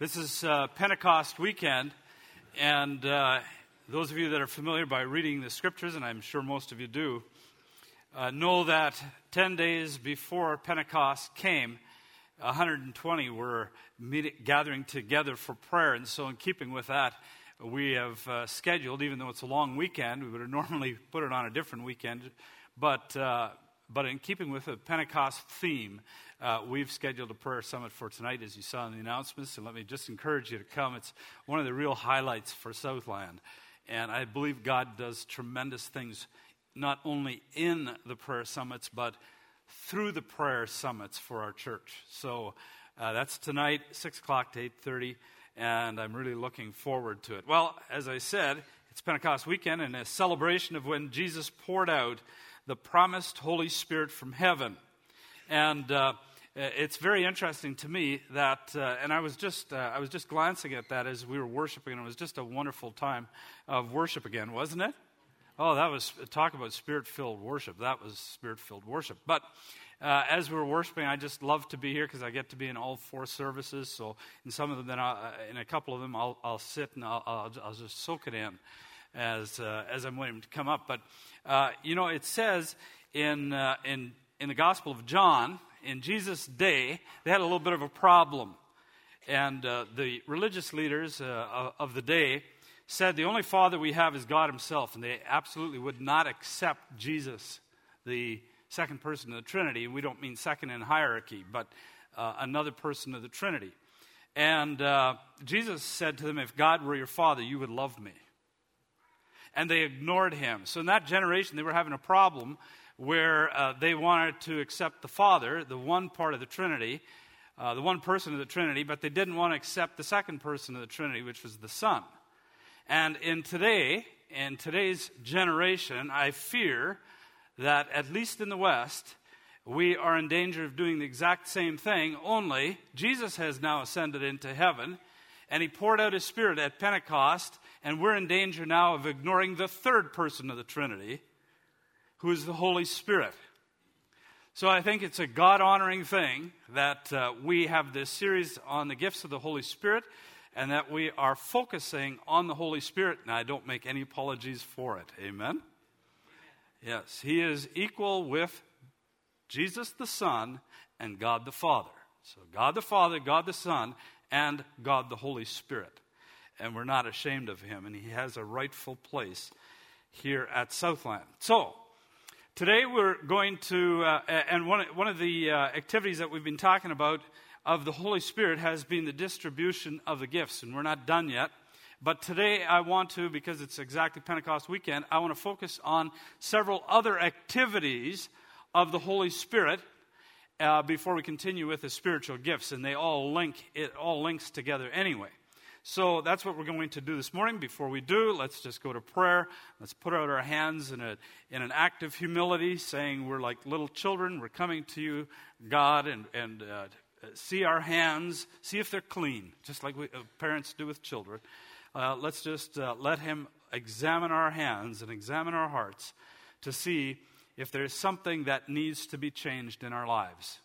This is uh, Pentecost weekend, and uh, those of you that are familiar by reading the scriptures, and I'm sure most of you do, uh, know that 10 days before Pentecost came, 120 were gathering together for prayer. And so, in keeping with that, we have uh, scheduled, even though it's a long weekend, we would have normally put it on a different weekend, but, uh, but in keeping with the Pentecost theme, uh, we've scheduled a prayer summit for tonight, as you saw in the announcements, and let me just encourage you to come. It's one of the real highlights for Southland. And I believe God does tremendous things, not only in the prayer summits, but through the prayer summits for our church. So uh, that's tonight, 6 o'clock to 8.30, and I'm really looking forward to it. Well, as I said, it's Pentecost weekend and a celebration of when Jesus poured out the promised Holy Spirit from heaven. And... Uh, it's very interesting to me that, uh, and I was just uh, I was just glancing at that as we were worshiping, and it was just a wonderful time of worship again, wasn't it? Oh, that was talk about spirit-filled worship. That was spirit-filled worship. But uh, as we were worshiping, I just love to be here because I get to be in all four services. So in some of them, then I'll, uh, in a couple of them, I'll, I'll sit and I'll, I'll, I'll, just soak it in as uh, as I'm waiting to come up. But you know, it says in in in the Gospel of John in Jesus' day, they had a little bit of a problem. And uh, the religious leaders uh, of the day said the only Father we have is God Himself, and they absolutely would not accept Jesus, the second person of the Trinity. We don't mean second in hierarchy, but uh, another person of the Trinity. And uh, Jesus said to them, If God were your Father, you would love me. And they ignored Him. So in that generation, they were having a problem where uh, they wanted to accept the Father, the one part of the Trinity, uh, the one person of the Trinity, but they didn't want to accept the second person of the Trinity, which was the Son. And in today, in today's generation, I fear that at least in the West, we are in danger of doing the exact same thing, only Jesus has now ascended into heaven, and he poured out his Spirit at Pentecost, and we're in danger now of ignoring the third person of the Trinity, who is the Holy Spirit. So I think it's a God honoring thing that uh, we have this series on the gifts of the Holy Spirit and that we are focusing on the Holy Spirit. And I don't make any apologies for it. Amen? Yes, He is equal with Jesus the Son and God the Father. So God the Father, God the Son, and God the Holy Spirit. And we're not ashamed of Him, and He has a rightful place here at Southland. So, Today we're going to, uh, and one, one of the uh, activities that we've been talking about of the Holy Spirit has been the distribution of the gifts, and we're not done yet. But today I want to, because it's exactly Pentecost weekend, I want to focus on several other activities of the Holy Spirit uh, before we continue with the spiritual gifts, and they all link, it all links together anyway. So that's what we're going to do this morning. Before we do, let's just go to prayer. Let's put out our hands in, a, in an act of humility, saying we're like little children. We're coming to you, God, and, and uh, see our hands, see if they're clean, just like we, uh, parents do with children. Uh, let's just uh, let Him examine our hands and examine our hearts to see if there's something that needs to be changed in our lives.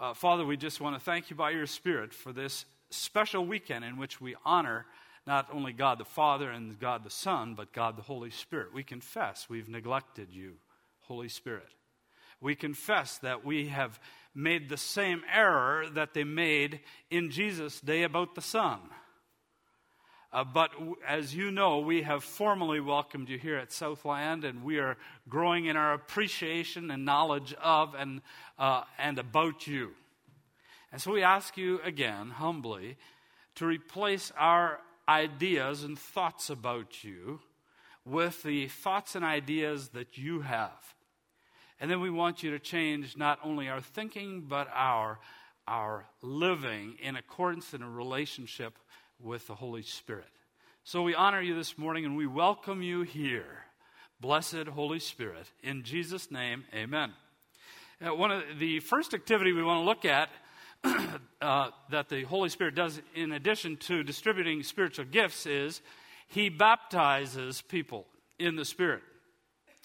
Uh, Father, we just want to thank you by your Spirit for this special weekend in which we honor not only God the Father and God the Son, but God the Holy Spirit. We confess we've neglected you, Holy Spirit. We confess that we have made the same error that they made in Jesus' day about the Son. Uh, but w- as you know, we have formally welcomed you here at Southland, and we are growing in our appreciation and knowledge of and, uh, and about you. And so we ask you again, humbly, to replace our ideas and thoughts about you with the thoughts and ideas that you have. And then we want you to change not only our thinking, but our, our living in accordance in a relationship with the Holy Spirit. So we honor you this morning and we welcome you here. Blessed Holy Spirit. In Jesus' name, amen. Uh, one of the first activity we want to look at uh, that the Holy Spirit does in addition to distributing spiritual gifts is he baptizes people in the Spirit.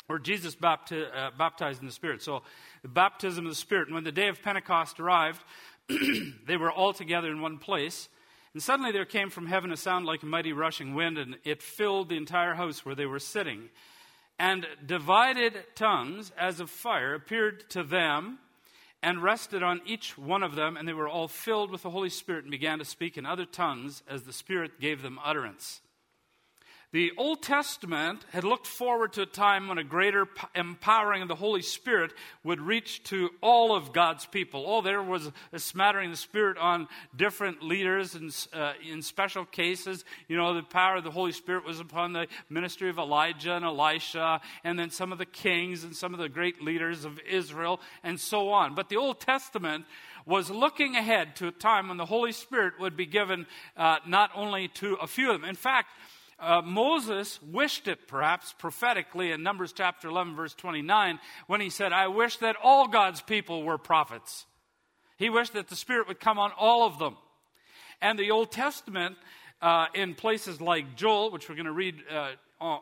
Or Jesus bapti- uh, baptized in the Spirit. So, the baptism of the Spirit. And when the day of Pentecost arrived, they were all together in one place. And suddenly there came from heaven a sound like a mighty rushing wind, and it filled the entire house where they were sitting. And divided tongues as of fire appeared to them and rested on each one of them, and they were all filled with the Holy Spirit and began to speak in other tongues as the Spirit gave them utterance. The Old Testament had looked forward to a time when a greater empowering of the Holy Spirit would reach to all of God's people. Oh, there was a smattering of the Spirit on different leaders and uh, in special cases. You know, the power of the Holy Spirit was upon the ministry of Elijah and Elisha, and then some of the kings and some of the great leaders of Israel, and so on. But the Old Testament was looking ahead to a time when the Holy Spirit would be given uh, not only to a few of them. In fact, uh, Moses wished it, perhaps prophetically, in Numbers chapter 11, verse 29, when he said, I wish that all God's people were prophets. He wished that the Spirit would come on all of them. And the Old Testament, uh, in places like Joel, which we're going to read uh, uh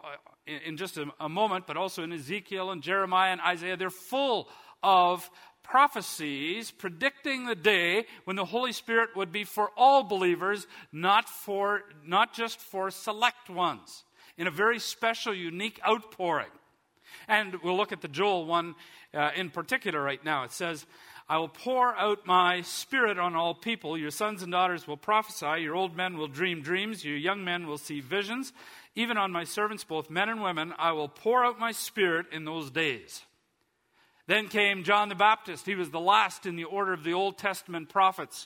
in just a, a moment, but also in Ezekiel and Jeremiah and Isaiah, they're full of prophecies predicting the day when the Holy Spirit would be for all believers, not, for, not just for select ones, in a very special, unique outpouring. And we'll look at the Joel one uh, in particular right now. It says, I will pour out my spirit on all people. Your sons and daughters will prophesy. Your old men will dream dreams. Your young men will see visions. Even on my servants, both men and women, I will pour out my spirit in those days. Then came John the Baptist. He was the last in the order of the Old Testament prophets.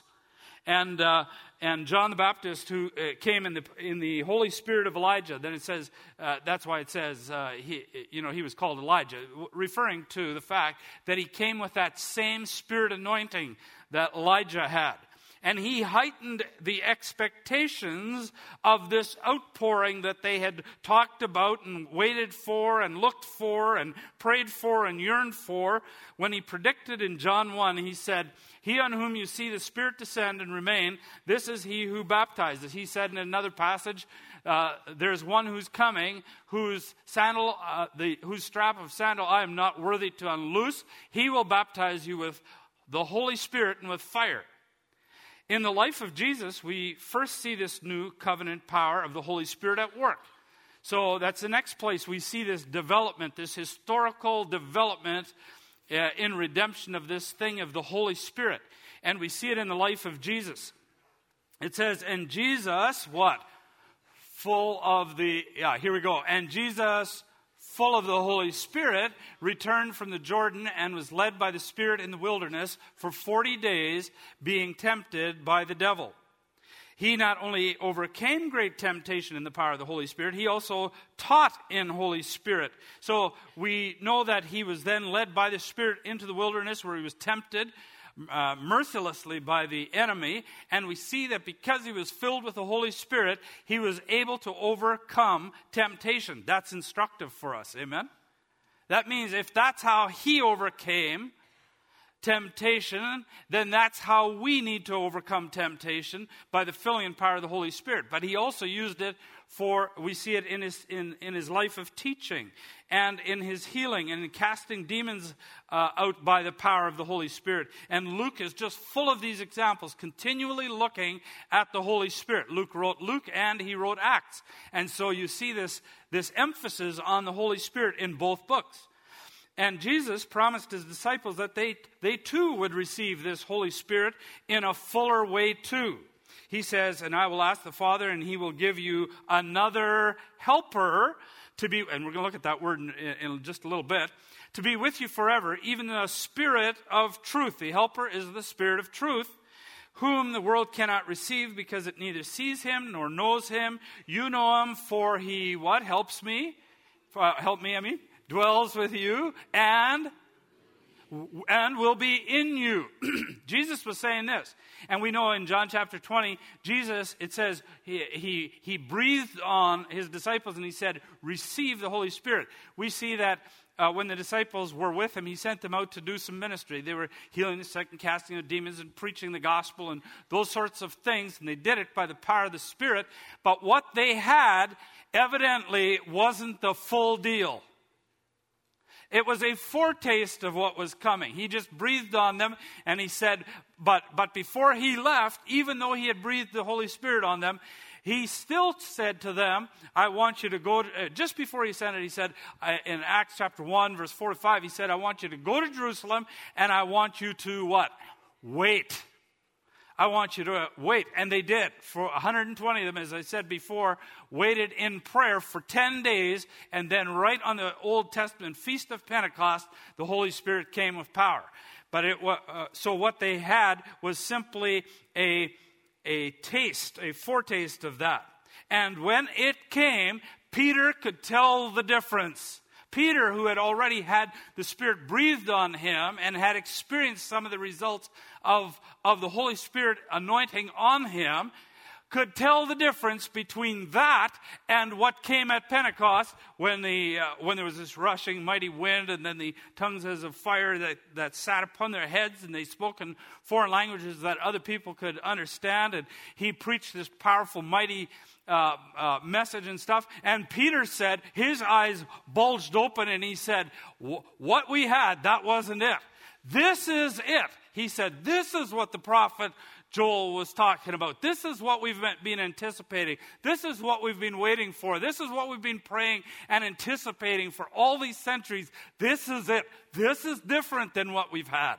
And, uh, and John the Baptist, who uh, came in the, in the Holy Spirit of Elijah, then it says, uh, that's why it says, uh, he, you know, he was called Elijah, referring to the fact that he came with that same spirit anointing that Elijah had and he heightened the expectations of this outpouring that they had talked about and waited for and looked for and prayed for and yearned for. When he predicted in John 1, he said, He on whom you see the Spirit descend and remain, this is he who baptizes. He said in another passage, uh, there's one who's coming whose sandal, uh, the, whose strap of sandal I am not worthy to unloose. He will baptize you with the Holy Spirit and with fire. In the life of Jesus, we first see this new covenant power of the Holy Spirit at work. So that's the next place we see this development, this historical development uh, in redemption of this thing of the Holy Spirit. And we see it in the life of Jesus. It says, and Jesus, what? Full of the, yeah, here we go. And Jesus full of the Holy Spirit, returned from the Jordan and was led by the Spirit in the wilderness for 40 days, being tempted by the devil. He not only overcame great temptation in the power of the Holy Spirit, he also taught in Holy Spirit. So we know that he was then led by the Spirit into the wilderness where he was tempted uh, mercilessly by the enemy. And we see that because he was filled with the Holy Spirit, he was able to overcome temptation. That's instructive for us. Amen? That means if that's how he overcame temptation, then that's how we need to overcome temptation by the filling and power of the Holy Spirit. But he also used it for, we see it in his, in, in his life of teaching and in his healing and in casting demons uh, out by the power of the Holy Spirit. And Luke is just full of these examples, continually looking at the Holy Spirit. Luke wrote Luke and he wrote Acts. And so you see this, this emphasis on the Holy Spirit in both books. And Jesus promised his disciples that they, they too would receive this Holy Spirit in a fuller way too. He says, And I will ask the Father, and he will give you another helper to be, and we're going to look at that word in, in, just a little bit, to be with you forever, even the Spirit of truth. The helper is the Spirit of truth, whom the world cannot receive because it neither sees him nor knows him. You know him, for he, what? Helps me? Uh, help me, I mean, dwells with you, and and will be in you. Jesus was saying this. And we know in John chapter 20, Jesus, it says, he, he, he breathed on his disciples and he said, Receive the Holy Spirit. We see that uh, when the disciples were with him, he sent them out to do some ministry. They were healing the sick and casting out demons and preaching the gospel and those sorts of things. And they did it by the power of the Spirit. But what they had evidently wasn't the full deal. It was a foretaste of what was coming. He just breathed on them and he said, but, but before he left, even though he had breathed the Holy Spirit on them, he still said to them, I want you to go, to, uh, just before he sent it, he said uh, in Acts chapter 1, verse 4 to 5, he said, I want you to go to Jerusalem and I want you to what? Wait. I want you to wait. And they did. For 120 of them, as I said before, waited in prayer for 10 days. And then, right on the Old Testament Feast of Pentecost, the Holy Spirit came with power. But it, uh, so what they had was simply a, a taste, a foretaste of that. And when it came, Peter could tell the difference. Peter, who had already had the Spirit breathed on him and had experienced some of the results of, of the Holy Spirit anointing on him, could tell the difference between that and what came at Pentecost when, the, uh, when there was this rushing mighty wind and then the tongues as of fire that, that sat upon their heads and they spoke in foreign languages that other people could understand. And he preached this powerful, mighty uh, uh, message and stuff. And Peter said, his eyes bulged open and he said, What we had, that wasn't it. This is it. He said, This is what the prophet Joel was talking about. This is what we've been anticipating. This is what we've been waiting for. This is what we've been praying and anticipating for all these centuries. This is it. This is different than what we've had.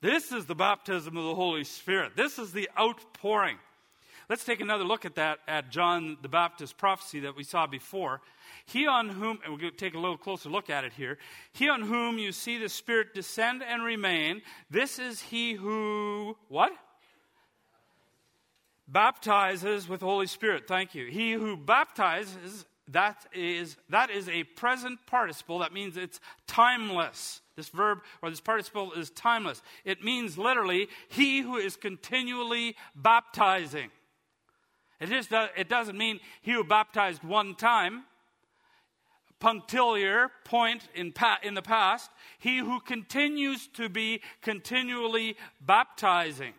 This is the baptism of the Holy Spirit. This is the outpouring. Let's take another look at that, at John the Baptist prophecy that we saw before. He on whom, and to take a little closer look at it here. He on whom you see the Spirit descend and remain, this is he who, what? Baptizes with Holy Spirit. Thank you. He who baptizes, that is, that is a present participle. That means it's timeless. This verb or this participle is timeless. It means literally, he who is continually baptizing. It, just, it doesn't mean he who baptized one time, punctiliar point in, pa- in the past, he who continues to be continually baptizing.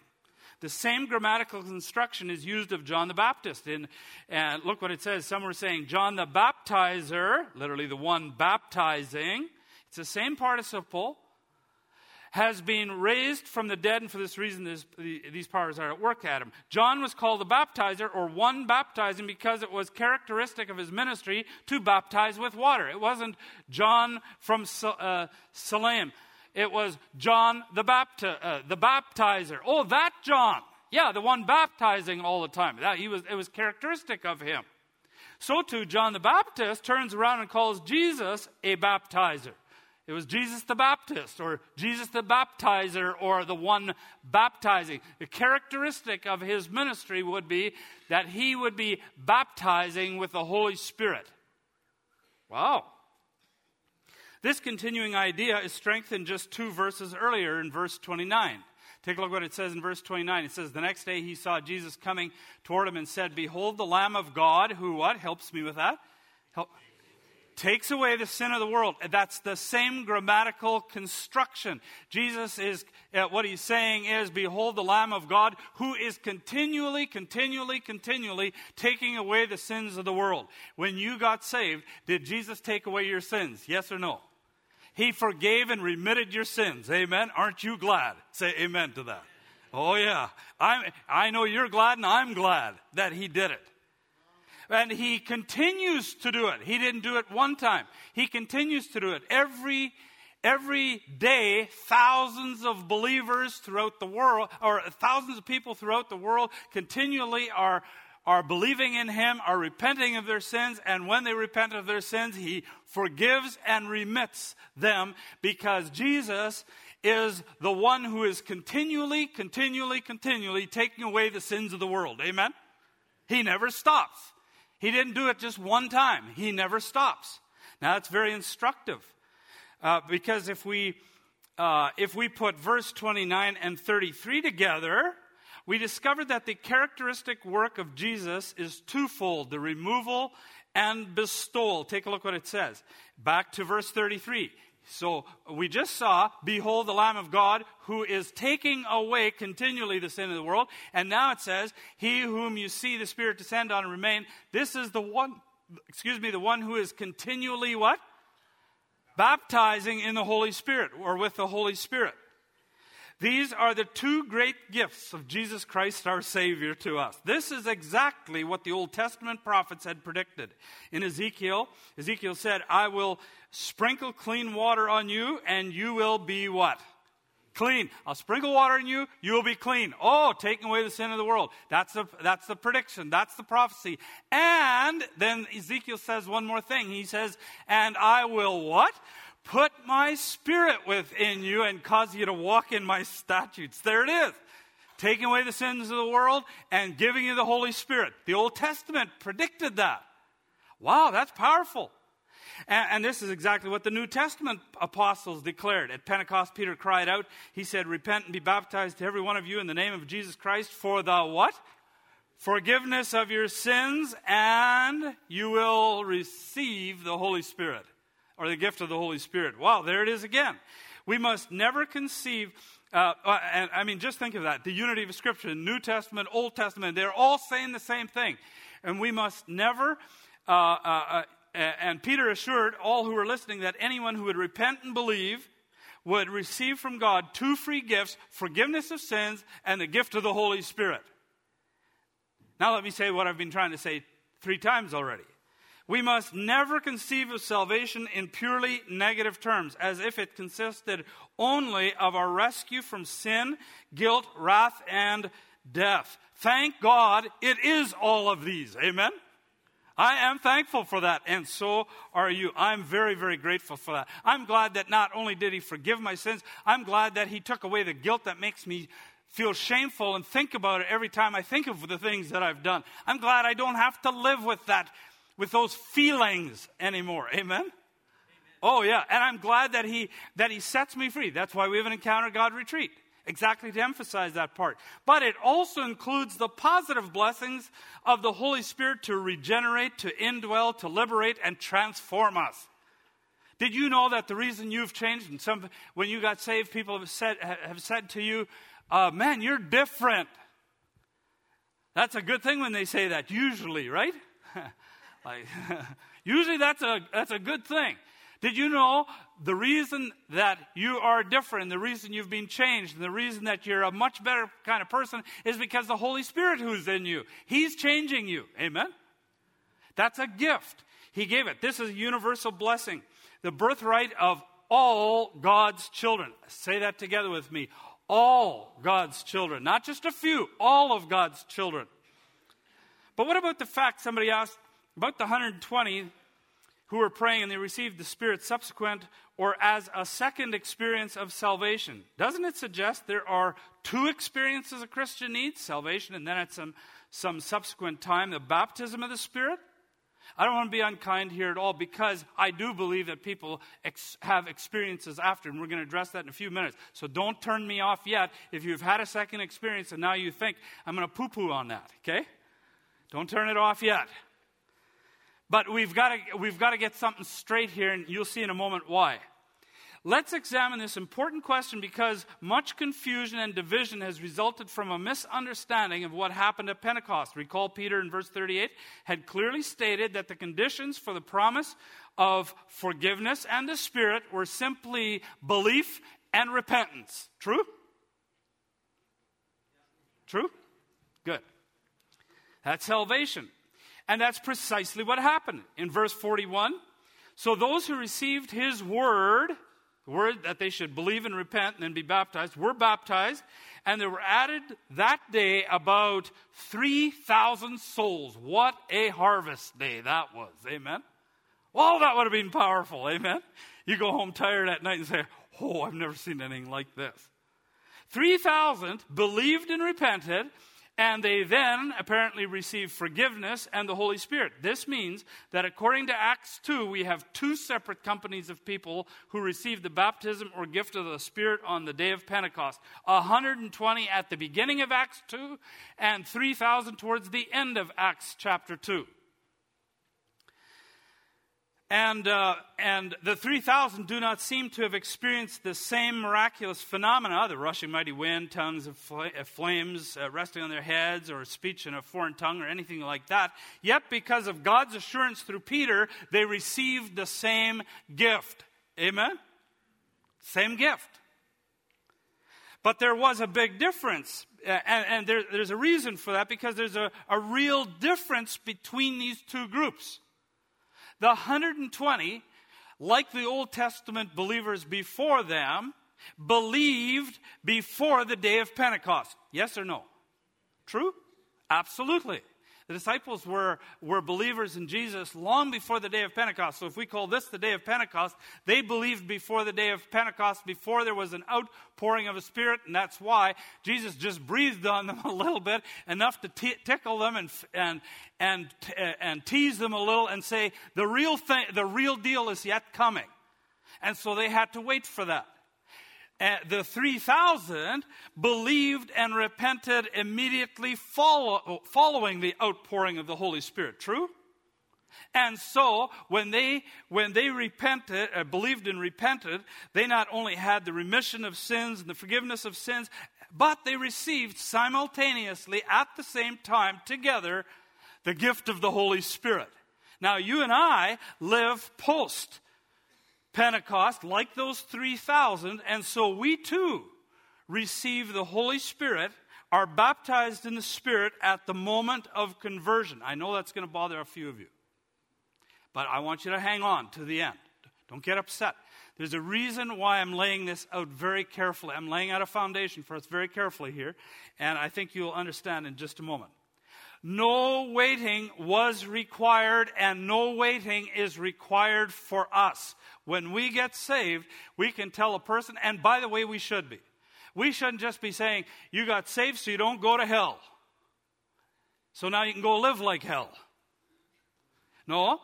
The same grammatical construction is used of John the Baptist. In, and look what it says. Some were saying John the Baptizer, literally the one baptizing. It's the same participle has been raised from the dead, and for this reason, this, these powers are at work at him. John was called the baptizer, or one baptizing, because it was characteristic of his ministry to baptize with water. It wasn't John from uh, Salem. It was John the, bapti- uh, the baptizer. Oh, that John. Yeah, the one baptizing all the time. That, he was, it was characteristic of him. So too, John the Baptist turns around and calls Jesus a baptizer. It was Jesus the Baptist, or Jesus the Baptizer, or the one baptizing. The characteristic of his ministry would be that he would be baptizing with the Holy Spirit. Wow. This continuing idea is strengthened just two verses earlier in verse 29. Take a look what it says in verse 29. It says, The next day he saw Jesus coming toward him and said, Behold the Lamb of God, who what? Helps me with that? Help takes away the sin of the world. That's the same grammatical construction. Jesus is, uh, what he's saying is, Behold the Lamb of God who is continually, continually, continually taking away the sins of the world. When you got saved, did Jesus take away your sins? Yes or no? He forgave and remitted your sins. Amen. Aren't you glad? Say amen to that. Oh, yeah. i I know you're glad, and I'm glad that he did it. And he continues to do it. He didn't do it one time. He continues to do it. Every, every day, thousands of believers throughout the world, or thousands of people throughout the world continually are, are believing in him, are repenting of their sins, and when they repent of their sins, he forgives and remits them because Jesus is the one who is continually, continually, continually taking away the sins of the world. Amen? He never stops. He didn't do it just one time, he never stops. Now, that's very instructive uh, because if we, uh, if we put verse 29 and 33 together, we discover that the characteristic work of Jesus is twofold the removal and bestowal. Take a look what it says. Back to verse 33. So we just saw, behold the Lamb of God who is taking away continually the sin of the world. And now it says, he whom you see the Spirit descend on and remain, this is the one, excuse me, the one who is continually what? baptizing in the Holy Spirit or with the Holy Spirit. These are the two great gifts of Jesus Christ, our Savior, to us. This is exactly what the Old Testament prophets had predicted. In Ezekiel, Ezekiel said, I will sprinkle clean water on you, and you will be what? Clean. I'll sprinkle water on you, you will be clean. Oh, taking away the sin of the world. That's the, that's the prediction. That's the prophecy. And then Ezekiel says one more thing. He says, and I will what? Put my spirit within you and cause you to walk in my statutes. There it is. Taking away the sins of the world and giving you the Holy Spirit. The Old Testament predicted that. Wow, that's powerful. And, and, this is exactly what the New Testament apostles declared. At Pentecost, Peter cried out. He said, Repent and be baptized to every one of you in the name of Jesus Christ for the what? Forgiveness of your sins, and you will receive the Holy Spirit or the gift of the Holy Spirit. Wow, there it is again. We must never conceive, uh, uh, and I mean, just think of that the unity of Scripture, New Testament, Old Testament, they're all saying the same thing. And we must never, uh, uh, uh and Peter assured all who were listening that anyone who would repent and believe would receive from God two free gifts forgiveness of sins and the gift of the Holy Spirit. Now, let me say what I've been trying to say three times already. We must never conceive of salvation in purely negative terms, as if it consisted only of our rescue from sin, guilt, wrath, and death. Thank God it is all of these. Amen? I am thankful for that, and so are you. I'm very, very grateful for that. I'm glad that not only did He forgive my sins, I'm glad that He took away the guilt that makes me feel shameful and think about it every time I think of the things that I've done. I'm glad I don't have to live with that with those feelings anymore. Amen? Amen? Oh yeah, and I'm glad that he that he sets me free. That's why we have an encounter God retreat. Exactly to emphasize that part. But it also includes the positive blessings of the Holy Spirit to regenerate, to indwell, to liberate, and transform us. Did you know that the reason you've changed, and some, when you got saved, people have said, have said to you, uh, man, you're different. That's a good thing when they say that, usually, right? Like, usually that's a, that's a good thing. Did you know the reason that you are different, the reason you've been changed, and the reason that you're a much better kind of person is because the Holy Spirit who's in you. He's changing you. Amen? That's a gift. He gave it. This is a universal blessing. The birthright of all God's children. Say that together with me. All God's children. Not just a few, all of God's children. But what about the fact somebody asked, about the 120 who were praying and they received the Spirit subsequent or as a second experience of salvation. Doesn't it suggest there are two experiences a Christian needs salvation and then at some, some subsequent time the baptism of the Spirit? I don't want to be unkind here at all because I do believe that people ex- have experiences after, and we're going to address that in a few minutes. So don't turn me off yet if you've had a second experience and now you think I'm going to poo poo on that, okay? Don't turn it off yet. But we've got to, we've got to get something straight here, and you'll see in a moment why. Let's examine this important question because much confusion and division has resulted from a misunderstanding of what happened at Pentecost. Recall Peter in verse 38 had clearly stated that the conditions for the promise of forgiveness and the Spirit were simply belief and repentance. True? True? Good. That's salvation. And that's precisely what happened in verse 41. So those who received his word, the word that they should believe and repent and then be baptized, were baptized, and there were added that day about 3,000 souls. What a harvest day that was. Amen. Well, that would have been powerful. Amen. You go home tired at night and say, Oh, I've never seen anything like this. 3,000 believed and repented, and they then apparently receive forgiveness and the Holy Spirit. This means that according to Acts 2, we have two separate companies of people who received the baptism or gift of the Spirit on the day of Pentecost 120 at the beginning of Acts 2, and 3,000 towards the end of Acts chapter 2. And, uh, and the 3,000 do not seem to have experienced the same miraculous phenomena the rushing mighty wind, tongues of fl- uh, flames uh, resting on their heads, or speech in a foreign tongue, or anything like that. Yet, because of God's assurance through Peter, they received the same gift. Amen? Same gift. But there was a big difference. And, and there, there's a reason for that because there's a, a real difference between these two groups. The 120, like the Old Testament believers before them, believed before the day of Pentecost. Yes or no? True? Absolutely. The disciples were, were believers in Jesus long before the day of Pentecost. So if we call this the day of Pentecost, they believed before the day of Pentecost, before there was an outpouring of a Spirit, and that's why Jesus just breathed on them a little bit, enough to t- tickle them and, and, and, uh, and tease them a little and say, the real, thing, the real deal is yet coming. And so they had to wait for that the 3,000 believed and repented immediately follow, following the outpouring of the Holy Spirit. True? And so, when they, when they repented, uh, believed and repented, they not only had the remission of sins and the forgiveness of sins, but they received simultaneously at the same time together the gift of the Holy Spirit. Now, you and I live post Pentecost, like those 3,000, and so we too receive the Holy Spirit, are baptized in the Spirit at the moment of conversion. I know that's going to bother a few of you, but I want you to hang on to the end. Don't get upset. There's a reason why I'm laying this out very carefully. I'm laying out a foundation for us very carefully here, and I think you'll understand in just a moment. No waiting was required, and no waiting is required for us. When we get saved, we can tell a person, and by the way, we should be. We shouldn't just be saying, You got saved so you don't go to hell. So now you can go live like hell. No.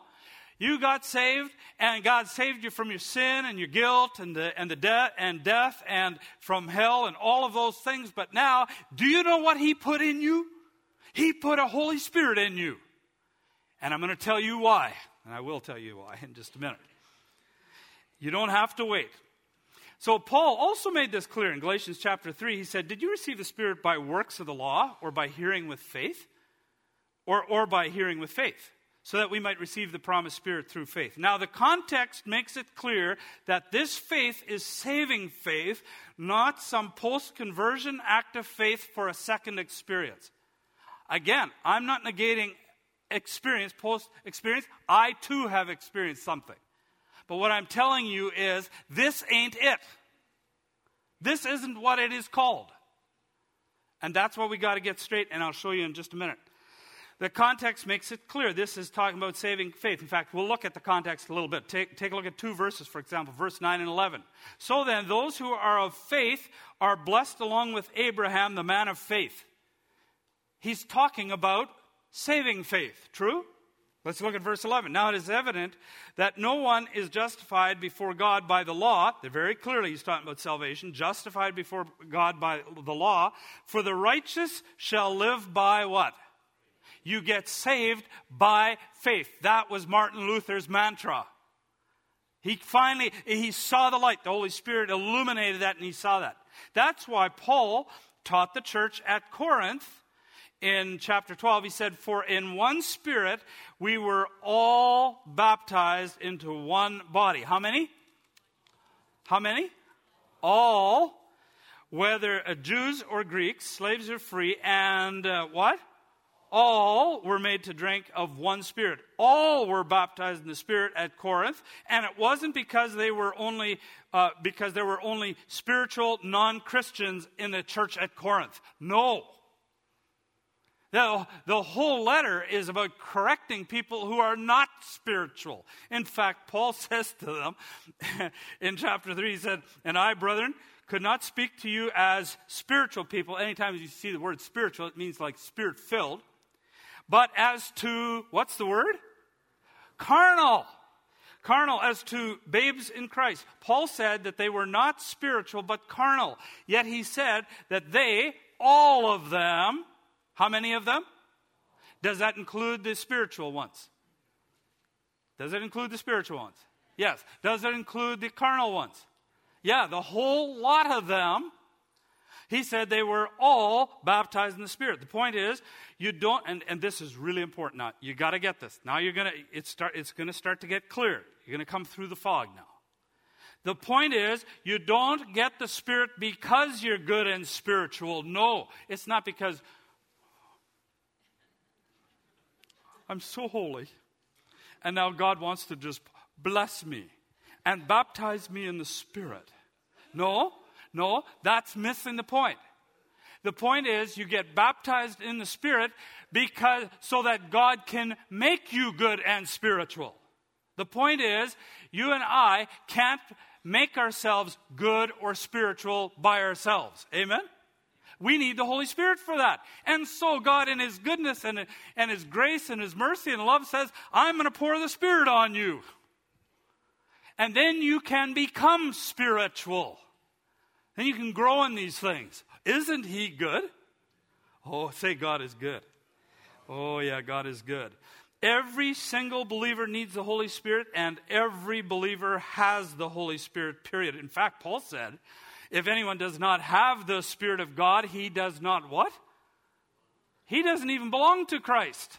You got saved, and God saved you from your sin and your guilt and the, and the de- and death and from hell and all of those things. But now, do you know what He put in you? He put a Holy Spirit in you. And I'm going to tell you why. And I will tell you why in just a minute. You don't have to wait. So, Paul also made this clear in Galatians chapter 3. He said, Did you receive the Spirit by works of the law, or by hearing with faith? Or, or by hearing with faith, so that we might receive the promised Spirit through faith. Now, the context makes it clear that this faith is saving faith, not some post conversion act of faith for a second experience. Again, I'm not negating experience, post experience. I too have experienced something. But what I'm telling you is this ain't it. This isn't what it is called. And that's what we got to get straight, and I'll show you in just a minute. The context makes it clear. This is talking about saving faith. In fact, we'll look at the context a little bit. Take, take a look at two verses, for example, verse 9 and 11. So then, those who are of faith are blessed along with Abraham, the man of faith. He's talking about saving faith. True? Let's look at verse 11. Now it is evident that no one is justified before God by the law. Very clearly, he's talking about salvation. Justified before God by the law. For the righteous shall live by what? You get saved by faith. That was Martin Luther's mantra. He finally, he saw the light. The Holy Spirit illuminated that and he saw that. That's why Paul taught the church at Corinth in chapter 12, he said, For in one spirit we were all baptized into one body. How many? How many? All, whether Jews or Greeks, slaves or free, and uh, what? All were made to drink of one spirit. All were baptized in the spirit at Corinth, and it wasn't because they were only uh, because there were only spiritual non-Christians in the church at Corinth. No. The, the whole letter is about correcting people who are not spiritual. In fact, Paul says to them in chapter 3, he said, And I, brethren, could not speak to you as spiritual people. Anytime you see the word spiritual, it means like spirit filled. But as to, what's the word? Carnal. Carnal as to babes in Christ. Paul said that they were not spiritual, but carnal. Yet he said that they, all of them, how many of them? Does that include the spiritual ones? Does it include the spiritual ones? Yes. Does it include the carnal ones? Yeah, the whole lot of them. He said they were all baptized in the Spirit. The point is, you don't, and, and this is really important now. You got to get this. Now you're going to, it start, it's going to start to get clear. You're going to come through the fog now. The point is, you don't get the Spirit because you're good and spiritual. No, it's not because I'm so holy. And now God wants to just bless me and baptize me in the Spirit. No, no, that's missing the point. The point is you get baptized in the Spirit because so that God can make you good and spiritual. The point is you and I can't make ourselves good or spiritual by ourselves. Amen? We need the Holy Spirit for that. And so God, in His goodness and, and His grace and His mercy and love, says, I'm going to pour the Spirit on you. And then you can become spiritual. Then you can grow in these things. Isn't He good? Oh, say God is good. Oh, yeah, God is good. Every single believer needs the Holy Spirit, and every believer has the Holy Spirit, period. In fact, Paul said, if anyone does not have the Spirit of God, he does not what? He doesn't even belong to Christ.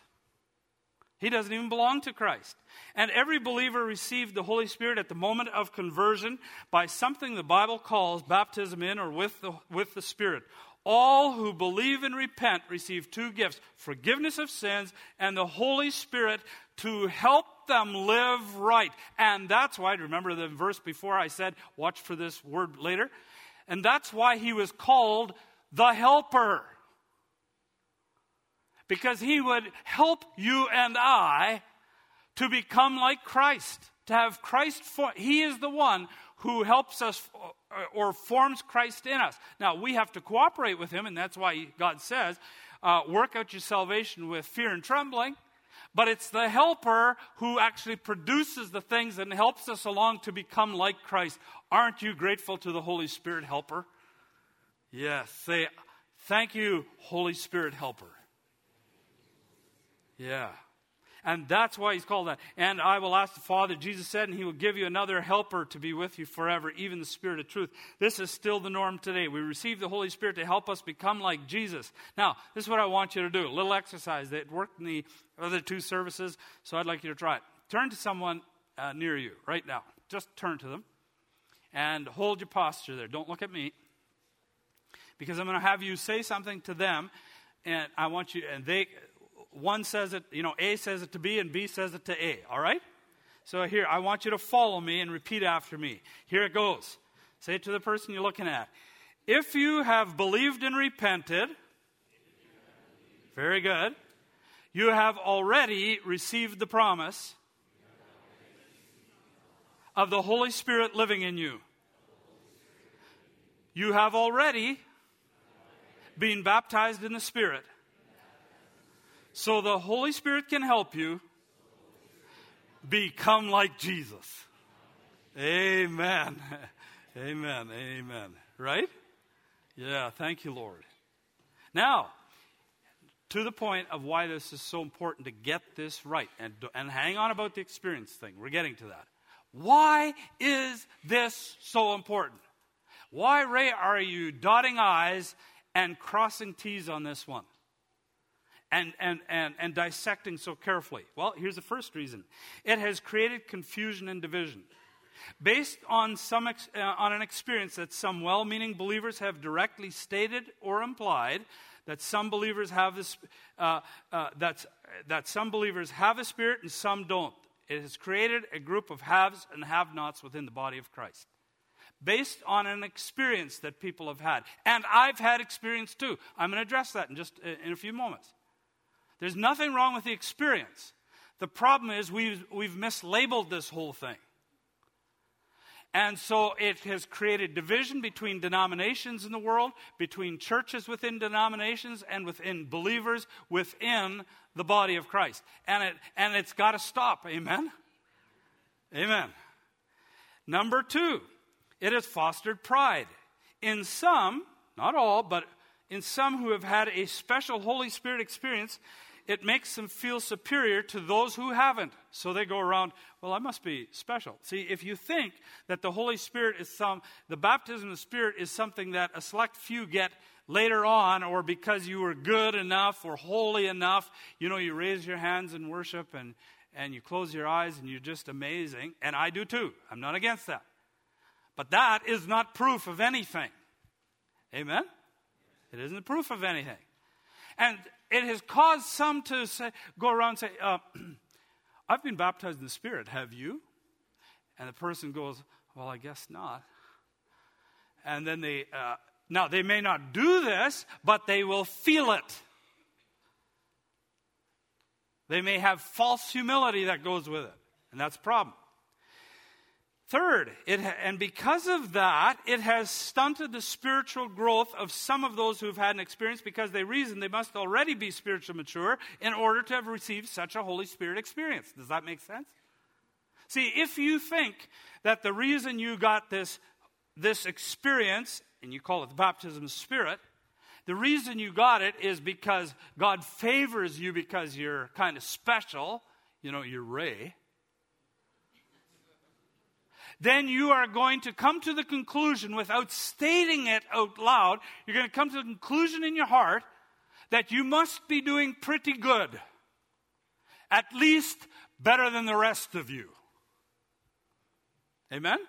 He doesn't even belong to Christ. And every believer received the Holy Spirit at the moment of conversion by something the Bible calls baptism in or with the, with the Spirit. All who believe and repent receive two gifts forgiveness of sins and the Holy Spirit to help them live right. And that's why, remember the verse before I said, watch for this word later? And that's why he was called the Helper. Because he would help you and I to become like Christ, to have Christ for, he is the one who helps us uh, or forms Christ in us. Now, we have to cooperate with him, and that's why God says, uh, work out your salvation with fear and trembling. But it's the helper who actually produces the things and helps us along to become like Christ. Aren't you grateful to the Holy Spirit helper? Yes. Say, thank you, Holy Spirit helper. Yeah. And that's why he's called that. And I will ask the Father, Jesus said, and he will give you another helper to be with you forever, even the Spirit of truth. This is still the norm today. We receive the Holy Spirit to help us become like Jesus. Now, this is what I want you to do a little exercise that worked in the other two services, so I'd like you to try it. Turn to someone uh, near you right now. Just turn to them and hold your posture there. Don't look at me because I'm going to have you say something to them and I want you, and they, one says it, you know, A says it to B and B says it to A, all right? So here, I want you to follow me and repeat after me. Here it goes. Say it to the person you're looking at. If you have believed and repented, very good, you have already received the promise of the Holy Spirit living in you. You have already been baptized in the Spirit. So the Holy Spirit can help you become like Jesus. Amen. Amen. Amen. Right? Yeah, thank you, Lord. Now, to the point of why this is so important to get this right and, and hang on about the experience thing. We're getting to that. Why is this so important? Why, Ray, are you dotting I's and crossing T's on this one? and, and, and, and dissecting so carefully? Well, here's the first reason it has created confusion and division. Based on, some ex, uh, on an experience that some well meaning believers have directly stated or implied, that some believers have this, uh, uh, that, that some believers have a spirit and some don't. It has created a group of haves and have nots within the body of Christ based on an experience that people have had. And I've had experience too. I'm going to address that in just in a few moments. There's nothing wrong with the experience. The problem is we've, we've mislabeled this whole thing. And so it has created division between denominations in the world, between churches within denominations, and within believers within the body of Christ. And, it, and it's got to stop. Amen? Amen. Number two, it has fostered pride. In some, not all, but in some who have had a special Holy Spirit experience, it makes them feel superior to those who haven't. So they go around, well, I must be special. See, if you think that the Holy Spirit is some, the baptism of the Spirit is something that a select few get later on, or because you were good enough or holy enough, you know, you raise your hands in worship and, and you close your eyes and you're just amazing. And I do too. I'm not against that. But that is not proof of anything. Amen? It isn't proof of anything. And it has caused some to say, go around and say, uh, I've been baptized in the Spirit. Have you? And the person goes, Well, I guess not. And then they, uh, now they may not do this, but they will feel it. They may have false humility that goes with it. And that's a problem. Third, it, and because of that, it has stunted the spiritual growth of some of those who've had an experience because they reason they must already be spiritually mature in order to have received such a Holy Spirit experience. Does that make sense? See, if you think that the reason you got this, this experience, and you call it the baptism of the spirit, the reason you got it is because God favors you because you're kind of special, you know, you're Ray then you are going to come to the conclusion without stating it out loud. You're going to come to the conclusion in your heart that you must be doing pretty good. At least better than the rest of you. Amen?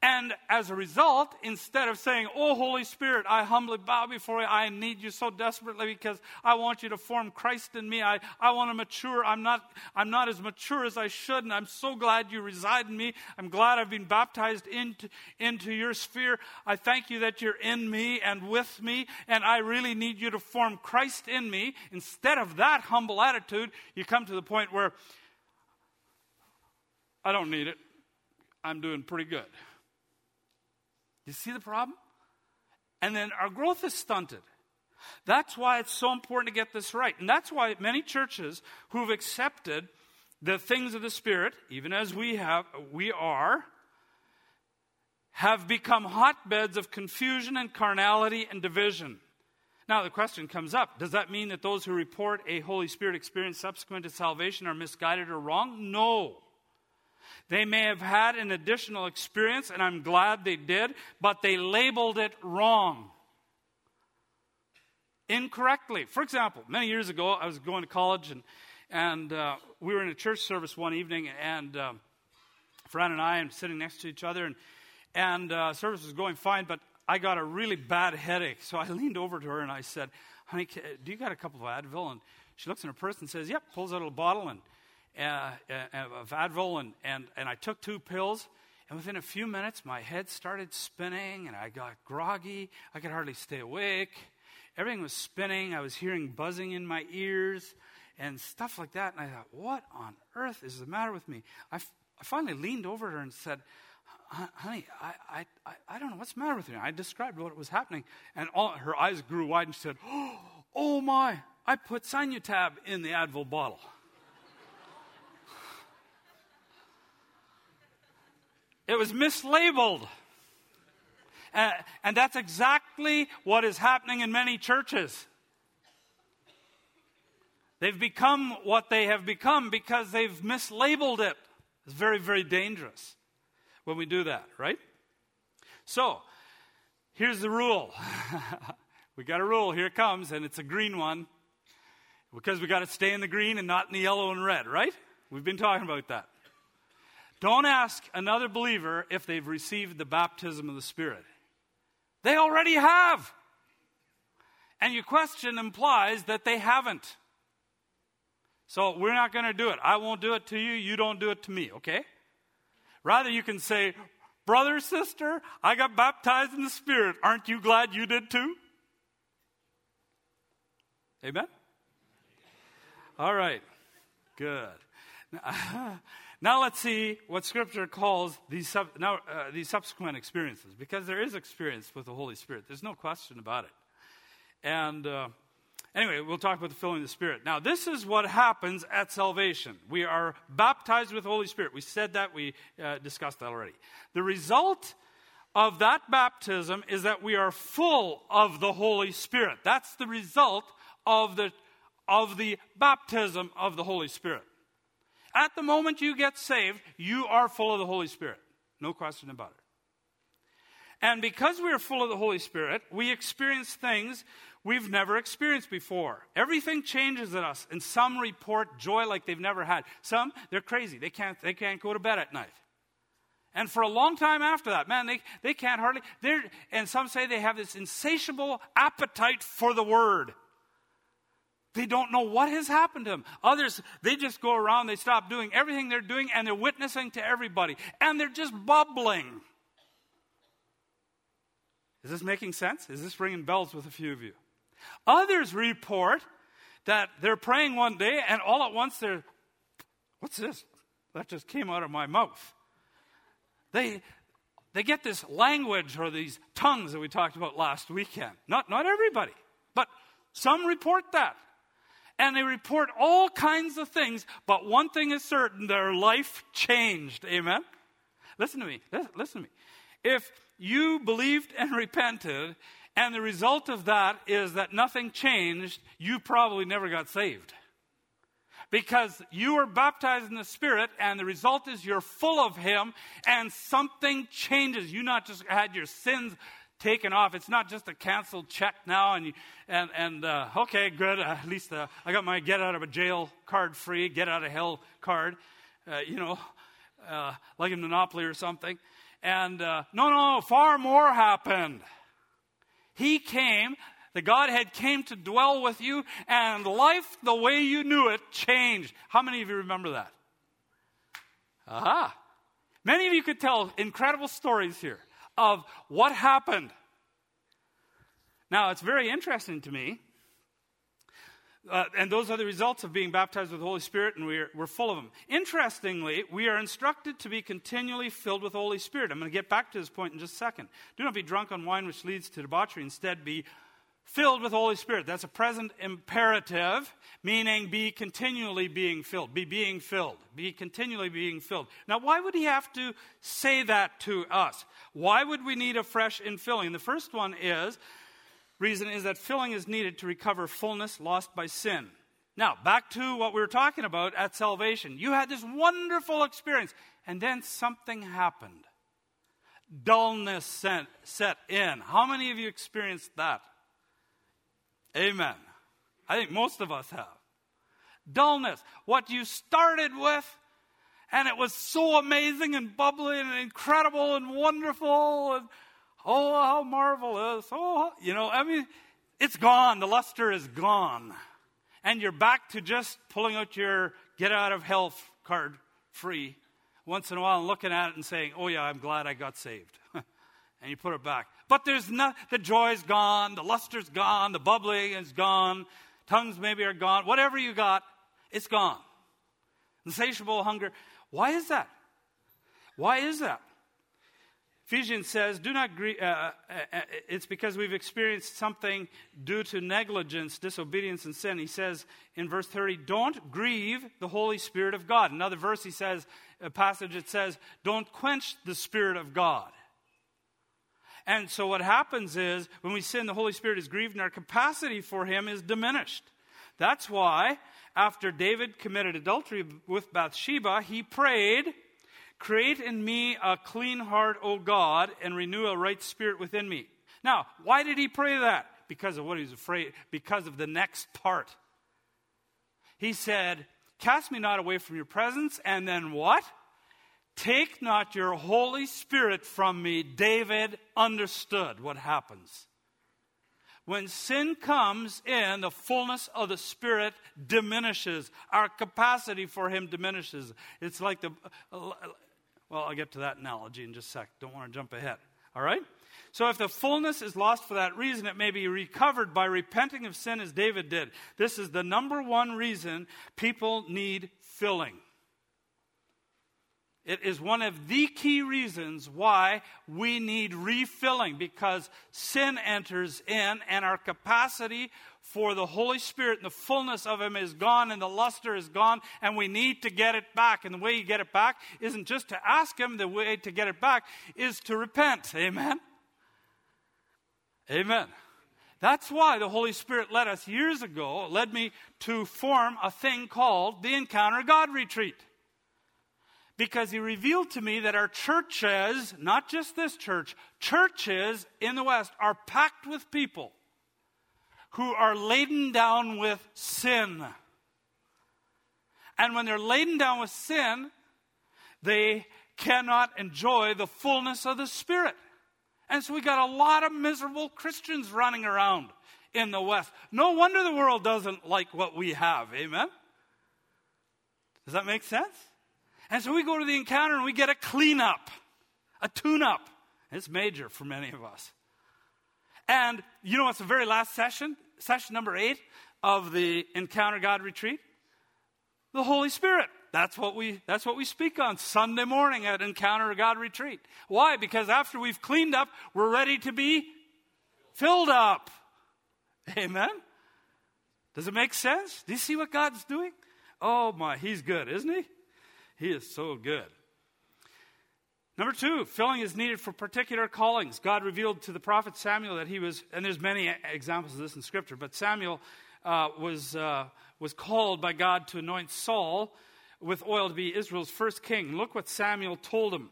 And as a result, instead of saying, Oh, Holy Spirit, I humbly bow before you, I need you so desperately because I want you to form Christ in me. I, I want to mature. I'm not, I'm not as mature as I should, and I'm so glad you reside in me. I'm glad I've been baptized into, into your sphere. I thank you that you're in me and with me, and I really need you to form Christ in me. Instead of that humble attitude, you come to the point where I don't need it. I'm doing pretty good. You see the problem? And then our growth is stunted. That's why it's so important to get this right. And that's why many churches who've accepted the things of the Spirit, even as we have, we are, have become hotbeds of confusion and carnality and division. Now, the question comes up Does that mean that those who report a Holy Spirit experience subsequent to salvation are misguided or wrong? No. They may have had an additional experience, and I'm glad they did, but they labeled it wrong. Incorrectly. For example, many years ago, I was going to college, and, and uh, we were in a church service one evening, and uh, Fran and I, and sitting next to each other, and, and uh, service was going fine, but I got a really bad headache. So I leaned over to her and I said, Honey, do you got a couple of Advil? And she looks in her purse and says, Yep, pulls out a bottle and uh, of Advil, and, and, and I took two pills. And within a few minutes, my head started spinning, and I got groggy. I could hardly stay awake. Everything was spinning. I was hearing buzzing in my ears and stuff like that. And I thought, what on earth is the matter with me? I, f- I finally leaned over her and said, honey, I, I, I don't know what's the matter with you. I described what was happening. And all, her eyes grew wide and she said, oh my, I put Sinutab in the Advil bottle. It was mislabeled. And that's exactly what is happening in many churches. They've become what they have become because they've mislabeled it. It's very, very dangerous when we do that, right? So, here's the rule. we got a rule. Here it comes, and it's a green one because we got to stay in the green and not in the yellow and red, right? We've been talking about that. Don't ask another believer if they've received the baptism of the Spirit. They already have. And your question implies that they haven't. So we're not going to do it. I won't do it to you. You don't do it to me, okay? Rather, you can say, Brother, sister, I got baptized in the Spirit. Aren't you glad you did too? Amen? All right. Good. Now let's see what Scripture calls these, sub, now, uh, these subsequent experiences, because there is experience with the Holy Spirit. There's no question about it. And uh, anyway, we'll talk about the filling of the Spirit. Now, this is what happens at salvation. We are baptized with the Holy Spirit. We said that, we uh, discussed that already. The result of that baptism is that we are full of the Holy Spirit. That's the result of the, of the baptism of the Holy Spirit. At the moment you get saved, you are full of the Holy Spirit. No question about it. And because we are full of the Holy Spirit, we experience things we've never experienced before. Everything changes in us, and some report joy like they've never had. Some, they're crazy. They can't, they can't go to bed at night. And for a long time after that, man, they, they can't hardly, and some say they have this insatiable appetite for the word. They don't know what has happened to them. Others, they just go around, they stop doing everything they're doing, and they're witnessing to everybody. And they're just bubbling. Is this making sense? Is this ringing bells with a few of you? Others report that they're praying one day, and all at once they're, what's this? That just came out of my mouth. They, they get this language or these tongues that we talked about last weekend. Not, not everybody, but some report that and they report all kinds of things, but one thing is certain their life changed. Amen? Listen to me. Listen, to me. If you believed and repented, and the result of that is that nothing changed, you probably never got saved. Because you were baptized in the Spirit, and the result is you're full of Him, and something changes. You not just had your sins taken off. It's not just a canceled check now, and you, and and uh, okay, good. Uh, at least uh, I got my get out of a jail card free, get out of hell card, uh, you know, uh, like in Monopoly or something. And uh, no, no, far more happened. He came. The Godhead came to dwell with you, and life the way you knew it changed. How many of you remember that? Aha. Many of you could tell incredible stories here of what happened. Now, it's very interesting to me. Uh, and those are the results of being baptized with the Holy Spirit, and we're, we're full of them. Interestingly, we are instructed to be continually filled with the Holy Spirit. I'm going to get back to this point in just a second. Do not be drunk on wine, which leads to debauchery. Instead, be filled with Holy Spirit. That's a present imperative, meaning be continually being filled. Be being filled. Be continually being filled. Now, why would he have to say that to us? Why would we need a fresh infilling? The first one is reason is that filling is needed to recover fullness lost by sin. Now, back to what we were talking about at salvation. You had this wonderful experience, and then something happened. Dullness set, set in. How many of you experienced that? Amen. I think most of us have. Dullness. What you started with, and it was so amazing and bubbly and incredible and wonderful, and oh, how marvelous. Oh, you know, I mean, it's gone. The luster is gone. And you're back to just pulling out your get out of hell card free once in a while and looking at it and saying, oh, yeah, I'm glad I got saved. and you put it back. But there's not, the joy's gone, the luster's gone, the bubbling is gone, tongues maybe are gone, whatever you got, it's gone. Insatiable hunger. Why is that? Why is that? Ephesians says, do not grieve, uh, uh, uh, it's because we've experienced something due to negligence, disobedience, and sin. He says in verse 30, don't grieve the Holy Spirit of God. Another verse, he says, a passage, it says, don't quench the Spirit of God. And so what happens is when we sin, the Holy Spirit is grieved and our capacity for Him is diminished. That's why after David committed adultery with Bathsheba, he prayed, Create in me a clean heart, O God, and renew a right spirit within me. Now, why did he pray that? Because of what he was afraid, because of the next part. He said, Cast me not away from your presence, and then what? Take not your Holy Spirit from me. David understood what happens. When sin comes in, the fullness of the Spirit diminishes. Our capacity for Him diminishes. It's like the. Well, I'll get to that analogy in just a sec. Don't want to jump ahead. All right? So, if the fullness is lost for that reason, it may be recovered by repenting of sin as David did. This is the number one reason people need filling. It is one of the key reasons why we need refilling because sin enters in and our capacity for the Holy Spirit and the fullness of Him is gone and the luster is gone and we need to get it back. And the way you get it back isn't just to ask Him, the way to get it back is to repent. Amen? Amen. That's why the Holy Spirit led us years ago, led me to form a thing called the Encounter God Retreat because he revealed to me that our churches, not just this church, churches in the West are packed with people who are laden down with sin. And when they're laden down with sin, they cannot enjoy the fullness of the Spirit. And so we got a lot of miserable Christians running around in the West. No wonder the world doesn't like what we have. Amen? Does that make sense? And so we go to the encounter and we get a cleanup, a tune up. It's major for many of us. And you know what's the very last session? Session number eight of the Encounter God retreat? The Holy Spirit. That's what we that's what we speak on Sunday morning at Encounter God retreat. Why? Because after we've cleaned up, we're ready to be filled up. Amen. Does it make sense? Do you see what God's doing? Oh my, he's good, isn't he? He is so good. Number two, filling is needed for particular callings. God revealed to the prophet Samuel that he was, and there's many examples of this in Scripture, but Samuel uh, was, uh, was called by God to anoint Saul with oil to be Israel's first king. Look what Samuel told him.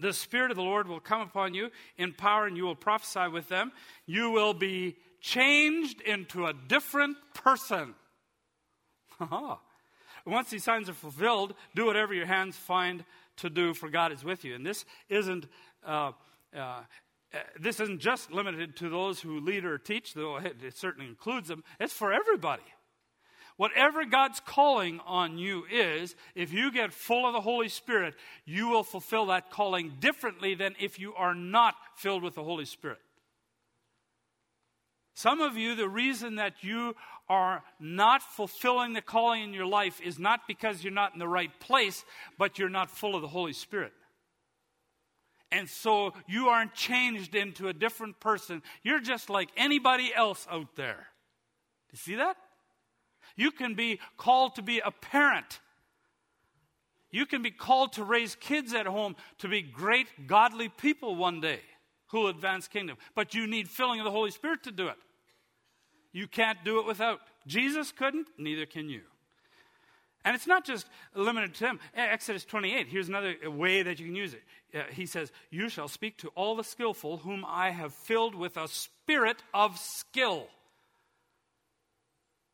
The Spirit of the Lord will come upon you in power, and you will prophesy with them. You will be changed into a different person. Once these signs are fulfilled, do whatever your hands find to do, for God is with you. And this isn't. Uh, uh, this isn't just limited to those who lead or teach, though it certainly includes them. It's for everybody. Whatever God's calling on you is, if you get full of the Holy Spirit, you will fulfill that calling differently than if you are not filled with the Holy Spirit. Some of you, the reason that you are not fulfilling the calling in your life is not because you're not in the right place, but you're not full of the Holy Spirit. And so you aren't changed into a different person. You're just like anybody else out there. You see that? You can be called to be a parent. You can be called to raise kids at home to be great, godly people one day who advance kingdom. But you need filling of the Holy Spirit to do it. You can't do it without. Jesus couldn't, neither can you. And it's not just limited to him. Exodus 28, here's another way that you can use it. Uh, he says, You shall speak to all the skillful, whom I have filled with a spirit of skill.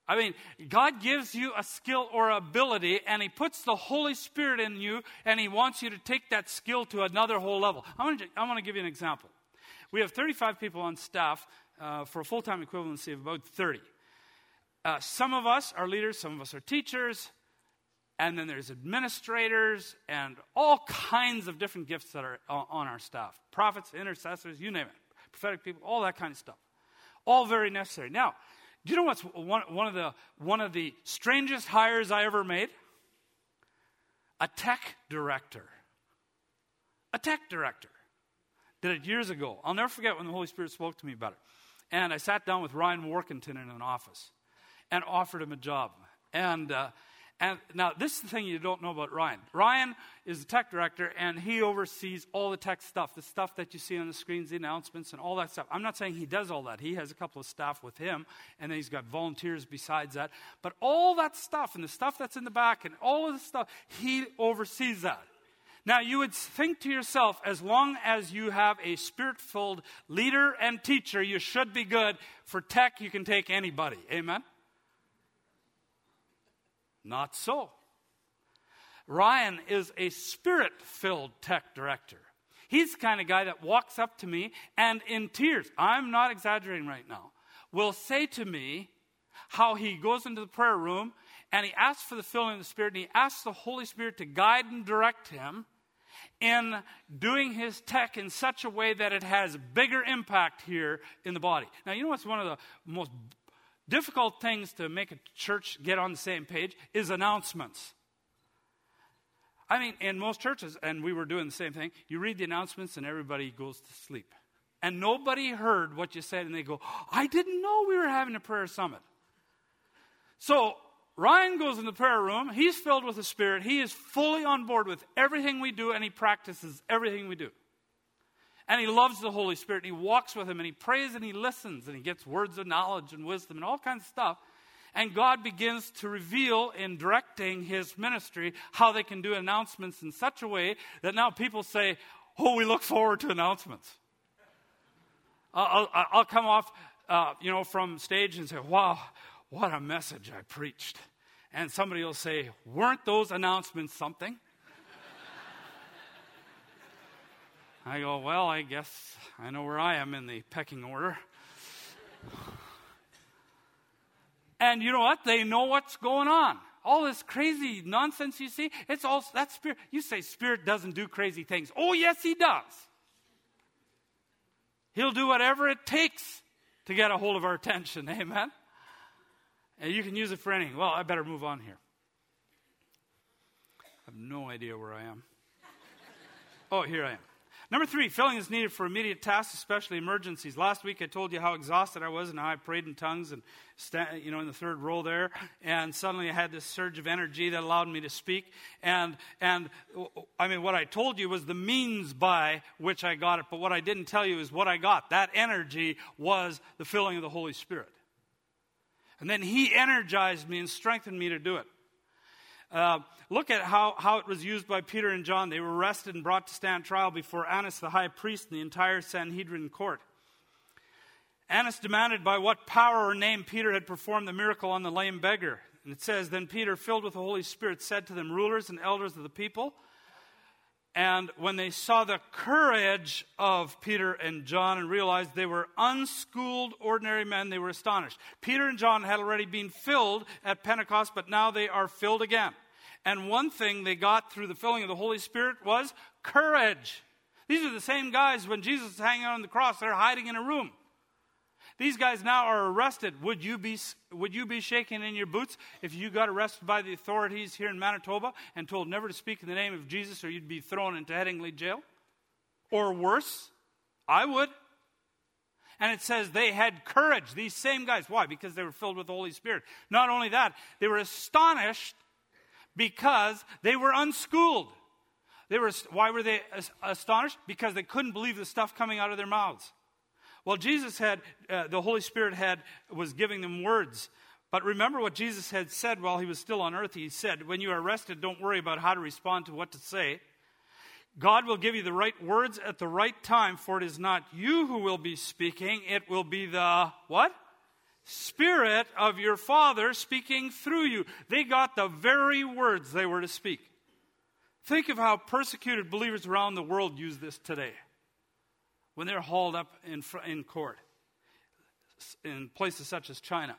I mean, God gives you a skill or ability, and He puts the Holy Spirit in you, and He wants you to take that skill to another whole level. I want to, I want to give you an example. We have 35 people on staff uh, for a full time equivalency of about 30. Uh, some of us are leaders, some of us are teachers, and then there's administrators and all kinds of different gifts that are on our staff prophets, intercessors, you name it, prophetic people, all that kind of stuff. All very necessary. Now, do you know what's one, one, of the, one of the strangest hires I ever made? A tech director. A tech director. Did it years ago. I'll never forget when the Holy Spirit spoke to me about it. And I sat down with Ryan Workington in an office and offered him a job. And uh, and now, this is the thing you don't know about Ryan. Ryan is the tech director, and he oversees all the tech stuff, the stuff that you see on the screens, the announcements, and all that stuff. I'm not saying he does all that. He has a couple of staff with him, and then he's got volunteers besides that. But all that stuff, and the stuff that's in the back, and all of the stuff, he oversees that. Now, you would think to yourself, as long as you have a spirit filled leader and teacher, you should be good. For tech, you can take anybody. Amen? Not so. Ryan is a spirit filled tech director. He's the kind of guy that walks up to me and in tears, I'm not exaggerating right now, will say to me how he goes into the prayer room and he asks for the filling of the Spirit and he asks the Holy Spirit to guide and direct him in doing his tech in such a way that it has bigger impact here in the body. Now, you know what's one of the most difficult things to make a church get on the same page is announcements. I mean, in most churches, and we were doing the same thing, you read the announcements and everybody goes to sleep. And nobody heard what you said, and they go, I didn't know we were having a prayer summit. So Ryan goes in the prayer room. He's filled with the Spirit. He is fully on board with everything we do, and he practices everything we do. And he loves the Holy Spirit. And he walks with him and he prays and he listens and he gets words of knowledge and wisdom and all kinds of stuff. And God begins to reveal in directing his ministry how they can do announcements in such a way that now people say, Oh, we look forward to announcements. I'll, I'll, come off, uh, you know, from stage and say, Wow, what a message I preached. And somebody will say, Weren't those announcements something? I go, Well, I guess I know where I am in the pecking order. and you know what? They know what's going on. All this crazy nonsense you see, it's all that spirit. You say spirit doesn't do crazy things. Oh, yes, he does. He'll do whatever it takes to get a hold of our attention. Amen. And you can use it for anything. Well, I better move on here. I have no idea where I am. Oh, here I am. Number three, filling is needed for immediate tasks, especially emergencies. Last week I told you how exhausted I was and how I prayed in tongues and, you know, in the third row there. And suddenly I had this surge of energy that allowed me to speak. And, and I mean, what I told you was the means by which I got it. But what I didn't tell you is what I got. That energy was the filling of the Holy Spirit. And then He energized me and strengthened me to do it. Uh, look at how, how it was used by Peter and John. They were arrested and brought to stand trial before Annas the high priest and the entire Sanhedrin court. Annas demanded by what power or name Peter had performed the miracle on the lame beggar. And it says, Then Peter, filled with the Holy Spirit, said to them, Rulers and elders of the people, and when they saw the courage of Peter and John and realized they were unschooled, ordinary men, they were astonished. Peter and John had already been filled at Pentecost, but now they are filled again. And one thing they got through the filling of the Holy Spirit was courage. These are the same guys when Jesus is hanging on the cross, they're hiding in a room. These guys now are arrested. Would you be, would you be shaking in your boots if you got arrested by the authorities here in Manitoba and told never to speak in the name of Jesus or you'd be thrown into Headingley jail? Or worse? I would. And it says they had courage, these same guys. Why? Because they were filled with the Holy Spirit. Not only that, they were astonished because they were unschooled. They were, why were they astonished? Because they couldn't believe the stuff coming out of their mouths. Well, Jesus had, uh, the Holy Spirit had, was giving them words. But remember what Jesus had said while he was still on earth. He said, When you are arrested, don't worry about how to respond to what to say. God will give you the right words at the right time, for it is not you who will be speaking, it will be the what? Spirit of your Father speaking through you. They got the very words they were to speak. Think of how persecuted believers around the world use this today when they're hauled up in, in court in places such as China.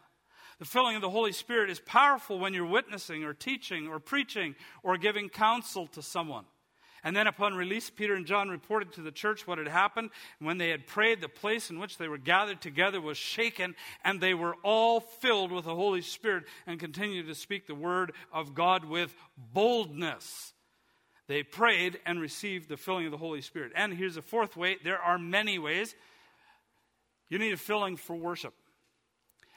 The filling of the Holy Spirit is powerful when you're witnessing or teaching or preaching or giving counsel to someone. And then upon release, Peter and John reported to the church what had happened. When they had prayed, the place in which they were gathered together was shaken, and they were all filled with the Holy Spirit and continued to speak the word of God with boldness. They prayed and received the filling of the Holy Spirit. And here's the fourth way there are many ways. You need a filling for worship.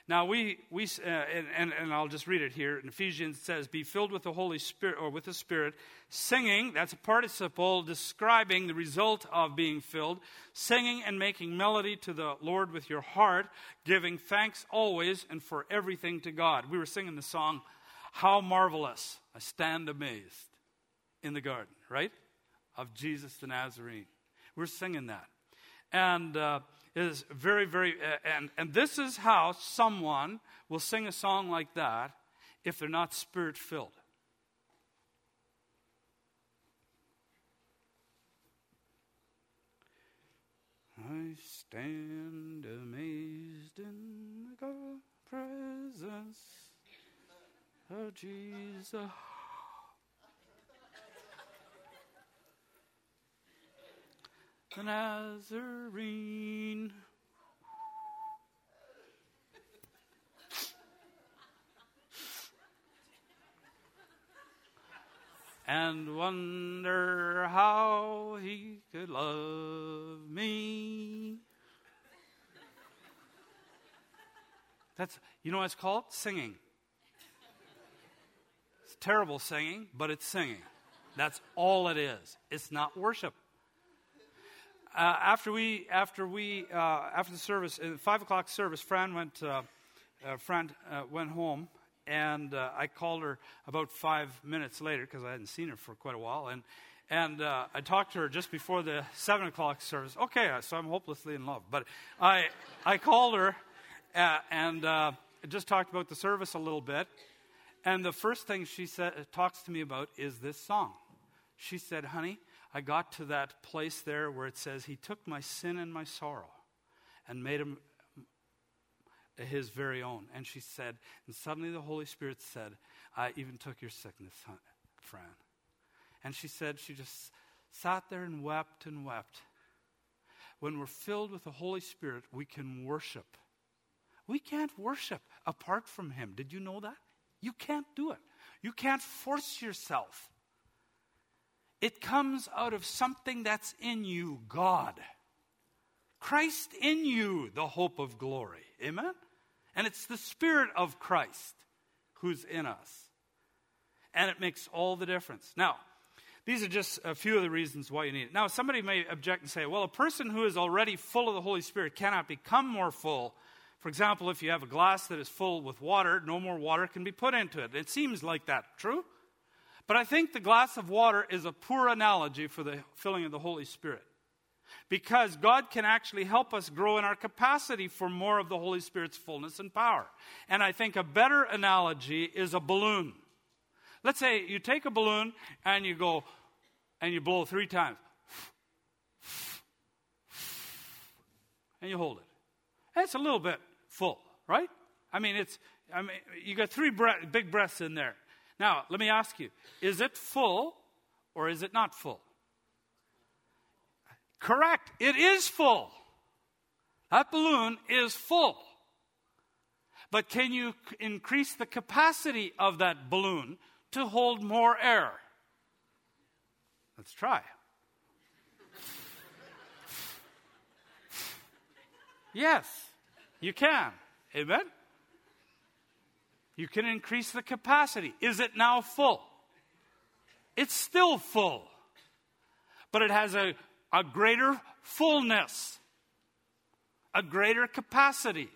Now, we, we uh, and, and, and, I'll just read it here. In Ephesians, it says, Be filled with the Holy Spirit, or with the Spirit, singing, that's a participle describing the result of being filled, singing and making melody to the Lord with your heart, giving thanks always and for everything to God. We were singing the song, How Marvelous, I Stand Amazed in the garden, right? Of Jesus the Nazarene. We're singing that. And uh, it is very, very, uh, and, and this is how someone will sing a song like that if they're not spirit filled. I stand amazed in the presence of Jesus. The Nazarene. and wonder how he could love me. That's, you know what it's called? Singing. It's terrible singing, but it's singing. That's all it is. It's not worship after we after we uh, after the service, uh, five o'clock service, Fran went uh, uh, Fran uh, went home, and I called her about five minutes later because I hadn't seen her for quite a while, and and I talked to her just before the seven o'clock service. Okay, so I'm hopelessly in love, but I I called her and just talked about the service a little bit, and the first thing she said talks to me about is this song. She said, "Honey." I got to that place there where it says, He took my sin and my sorrow and made them his very own. And she said, and suddenly the Holy Spirit said, I even took your sickness, Fran. And she said, she just sat there and wept and wept. When we're filled with the Holy Spirit, we can worship. We can't worship apart from Him. Did you know that? You can't do it. You can't force yourself. It comes out of something that's in you, God. Christ in you, the hope of glory. Amen? And it's the Spirit of Christ who's in us. And it makes all the difference. Now, these are just a few of the reasons why you need it. Now, somebody may object and say, well, a person who is already full of the Holy Spirit cannot become more full. For example, if you have a glass that is full with water, no more water can be put into it. It seems like that. True? But I think the glass of water is a poor analogy for the filling of the Holy Spirit because God can actually help us grow in our capacity for more of the Holy Spirit's fullness and power. And I think a better analogy is a balloon. Let's say you take a balloon and you go and you blow three times. And you hold it. It's a little bit full, right? I mean, it's, I mean, you got three bre- big breaths in there. Now, let me ask you is it full or is it not full? Correct. It is full. That balloon is full. But can you increase the capacity of that balloon to hold more air? Let's try. yes, you can. Amen? You can increase the capacity. Is it now full? It's still full. But it has a a greater fullness, a greater capacity.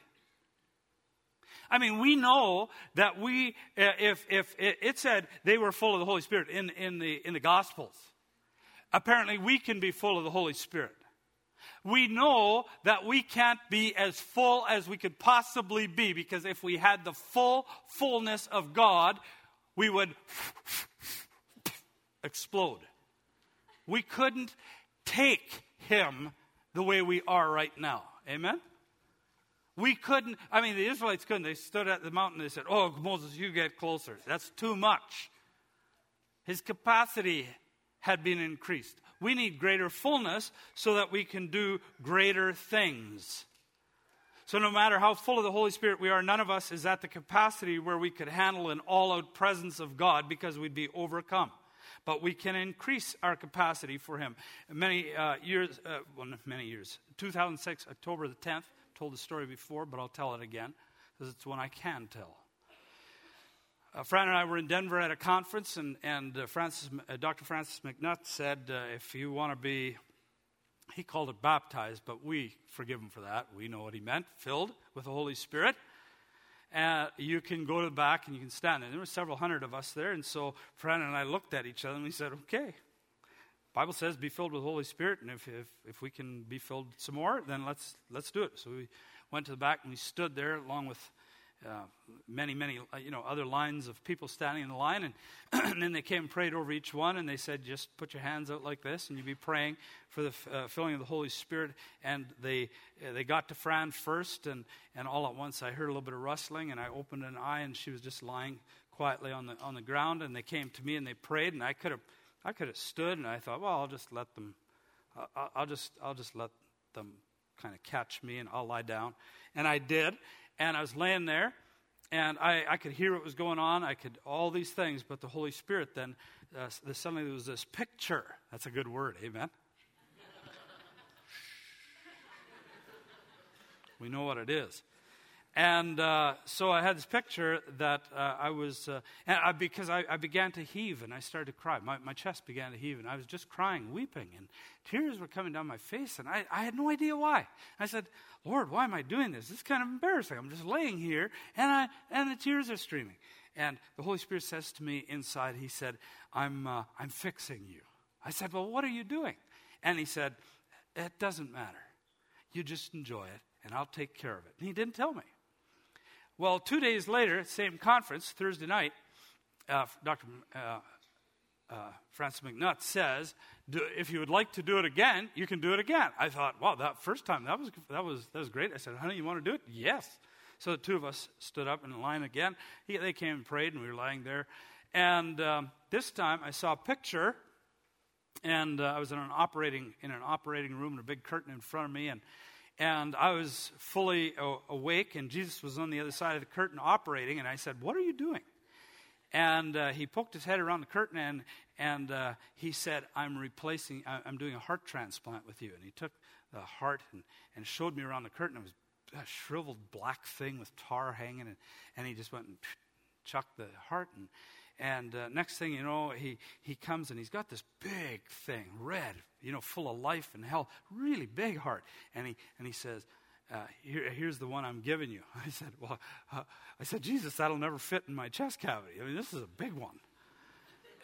I mean, we know that we, uh, if, if it said they were full of the Holy Spirit in, in, the, in the Gospels, apparently we can be full of the Holy Spirit. We know that we can't be as full as we could possibly be because if we had the full fullness of God, we would explode. We couldn't take him the way we are right now. Amen? We couldn't, I mean, the Israelites couldn't. They stood at the mountain they said, Oh, Moses, you get closer. That's too much. His capacity had been increased. We need greater fullness so that we can do greater things. So, no matter how full of the Holy Spirit we are, none of us is at the capacity where we could handle an all out presence of God because we'd be overcome but we can increase our capacity for Him. Many uh, years, uh, well, many years, 2006, October the 10th, told the story before, but I'll tell it again because it's one I can tell. Uh, Fran and I were in Denver at a conference, and, and uh, Francis, uh, Dr. Francis MacNutt said, uh, if you want to be, he called it baptized, but we forgive him for that. We know what he meant, filled with the Holy Spirit uh, you can go to the back and you can stand. And there were several hundred of us there. And so Fran and I looked at each other and we said, okay. Bible says be filled with the Holy Spirit, and if, if, if we can be filled some more, then let's, let's do it. So we went to the back and we stood there along with uh, many, many, uh, you know, other lines of people standing in the line. And, and, then they came and prayed over each one, and they said, just put your hands out like this, and you'd be praying for the uh, filling of the Holy Spirit. And they, uh, they got to Fran first, and, and all at once I heard a little bit of rustling, and I opened an eye, and she was just lying quietly on the, on the ground. And they came to me, and they prayed, and I could have I could have stood, and I thought, well, I'll just let them, I'll, I'll just, I'll just let them kind of catch me, and I'll lie down. And I did and I was laying there, and I, I could hear what was going on. I could all these things, but the Holy Spirit then uh, suddenly there was this picture. That's a good word, amen. we know what it is. And uh, so I had this picture that uh, I was, uh, I, because I, I, began to heave and I started to cry. My, my, chest began to heave and I was just crying, weeping, and tears were coming down my face. And I, I had no idea why. I said, Lord, why am I doing this? This is kind of embarrassing. I'm just laying here and, I, and the tears are streaming. And the Holy Spirit says to me inside, He said, I'm, uh, I'm fixing you. I said, Well, what are you doing? And He said, It doesn't matter. You just enjoy it and I'll take care of it. And He didn't tell me. Well, two days later, same conference, Thursday night, uh, Dr. Uh, uh, Francis MacNutt says, if you would like to do it again, you can do it again. I thought, wow, that first time, that was, that was, that was great. I said, honey, you want to do it? Yes. So the two of us stood up in line again. He, they came and prayed, and we were lying there. And um, this time I saw a picture, and uh, I was in an operating in an operating room, and a big curtain in front of me, and and I was fully awake, and Jesus was on the other side of the curtain operating, and I said, "What are you doing?" And uh, he poked his head around the curtain, and and uh, he said, "I'm replacing. I'm doing a heart transplant with you." And he took the heart and, and showed me around the curtain. It was a shriveled black thing with tar hanging, and, and he just went and chucked the heart. And, and uh, next thing you know, he, he comes and he's got this big thing, red, you know, full of life and health, really big heart. And he, and he says, uh, Here, here's the one I'm giving you. I said, Well, uh, I said, Jesus, that'll never fit in my chest cavity. I mean, this is a big one.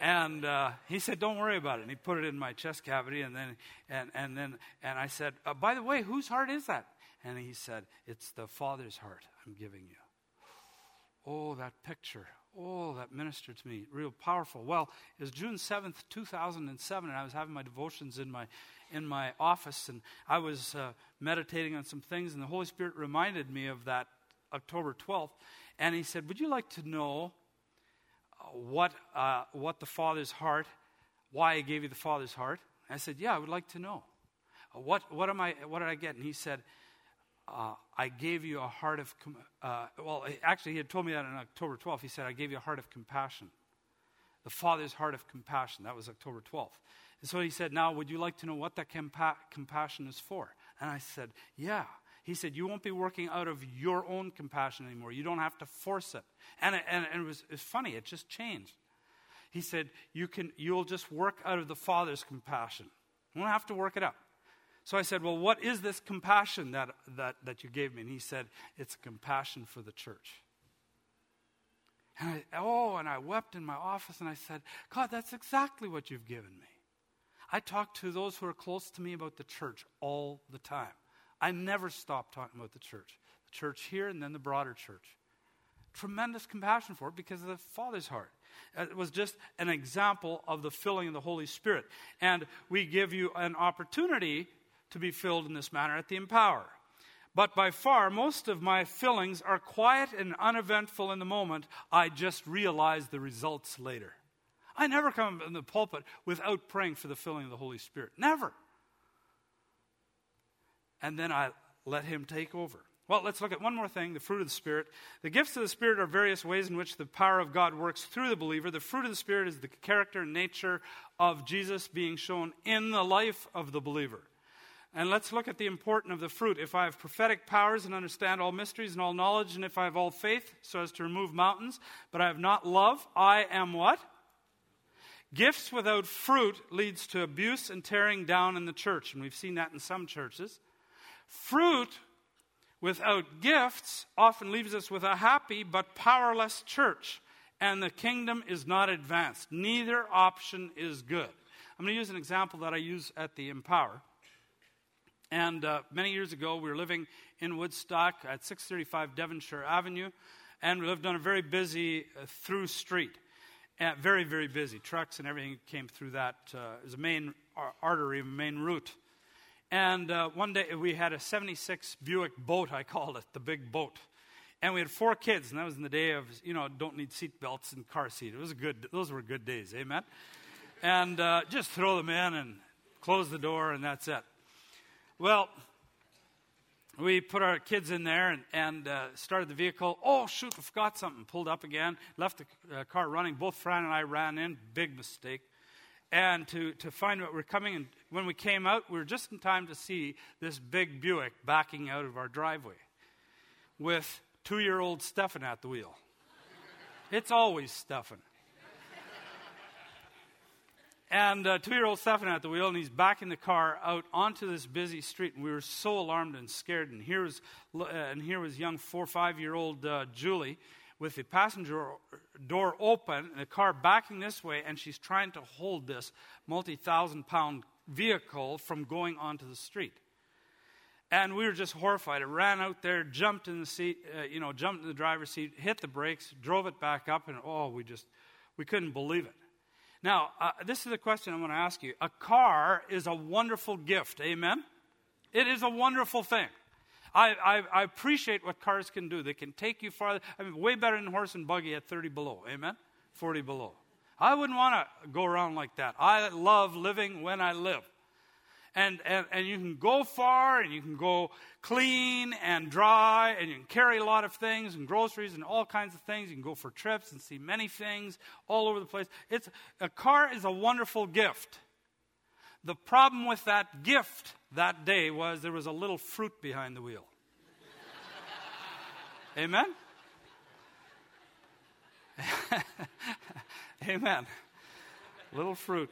And uh, he said, "Don't worry about it." And he put it in my chest cavity, and then, and and then, and I said, uh, "By the way, whose heart is that?" And he said, It's the Father's heart I'm giving you. Oh, that picture. Oh, that ministered to me. Real powerful. Well, it was June 7th, 2007, and I was having my devotions in my, in my office, and I was uh, meditating on some things, and the Holy Spirit reminded me of that October 12th. And he said, Would you like to know uh, what, uh, what the Father's heart, why I gave you the Father's heart? I said, Yeah, I would like to know. Uh, what, what, am I, what did I get? And he said, uh, I gave you a heart of, com- uh, well, actually, he had told me that on October 12th. He said, I gave you a heart of compassion. The Father's heart of compassion. That was October 12th. And so he said, Now, would you like to know what that compa- compassion is for? And I said, Yeah. He said, You won't be working out of your own compassion anymore. You don't have to force it. And, and, and it, was, it was funny, it just changed. He said, you can, You'll just work out of the Father's compassion. You won't have to work it up. So I said, Well, what is this compassion that, that, that you gave me? And he said, It's compassion for the church. And I, oh, and I wept in my office and I said, God, that's exactly what you've given me. I talk to those who are close to me about the church all the time. I never stop talking about the church. The church here and then the broader church. Tremendous compassion for it because of the Father's heart. It was just an example of the filling of the Holy Spirit. And we give you an opportunity to be filled in this manner at the Empower. But by far, most of my fillings are quiet and uneventful in the moment. I just realize the results later. I never come in the pulpit without praying for the filling of the Holy Spirit. Never. And then I let Him take over. Well, let's look at one more thing the fruit of the Spirit. The gifts of the Spirit are various ways in which the power of God works through the believer. The fruit of the Spirit is the character and nature of Jesus being shown in the life of the believer. And let's look at the importance of the fruit. If I have prophetic powers and understand all mysteries and all knowledge, and if I have all faith so as to remove mountains, but I have not love, I am what? Gifts without fruit leads to abuse and tearing down in the church, and we've seen that in some churches. Fruit without gifts often leaves us with a happy but powerless church, and the kingdom is not advanced. Neither option is good. I'm going to use an example that I use at the Empower. And uh, many years ago, we were living in Woodstock at 635 Devonshire Avenue, and we lived on a very busy uh, through street. Uh, very, very busy. Trucks and everything came through that. Uh, it was a main artery, main route. And uh, one day we had a 76 Buick boat, I called it, the big boat. And we had four kids, and that was in the day of, you know, don't need seat belts and car seat. It was a good, those were good days, amen? And uh, just throw them in and close the door, and that's it. Well, we put our kids in there and, and uh, started the vehicle. Oh, shoot, we forgot something. Pulled up again, left the uh, car running. Both Fran and I ran in. Big mistake. And to, to find what we're coming, and when we came out, we were just in time to see this big Buick backing out of our driveway with two year old Stefan at the wheel. it's always Stefan and uh, two-year-old Stefan at the wheel, and he's backing the car out onto this busy street. And we were so alarmed and scared. And here was, uh, and here was young four, five-year-old uh, Julie with the passenger door open, and the car backing this way, and she's trying to hold this multi-thousand-pound vehicle from going onto the street. And we were just horrified. I ran out there, jumped in the seat, uh, you know, jumped in the driver's seat, hit the brakes, drove it back up, and oh, we just, we couldn't believe it. Now, uh, this is a question I want to ask you. A car is a wonderful gift. Amen? It is a wonderful thing. I, I, I, appreciate what cars can do. They can take you farther. I mean, way better than horse and buggy at 30 below. Amen? 40 below. I wouldn't want to go around like that. I love living when I live. And, and, and you can go far and you can go clean and dry and you can carry a lot of things and groceries and all kinds of things. You can go for trips and see many things all over the place. It's, a car is a wonderful gift. The problem with that gift that day was there was a little fruit behind the wheel. Amen? Amen. Little fruit.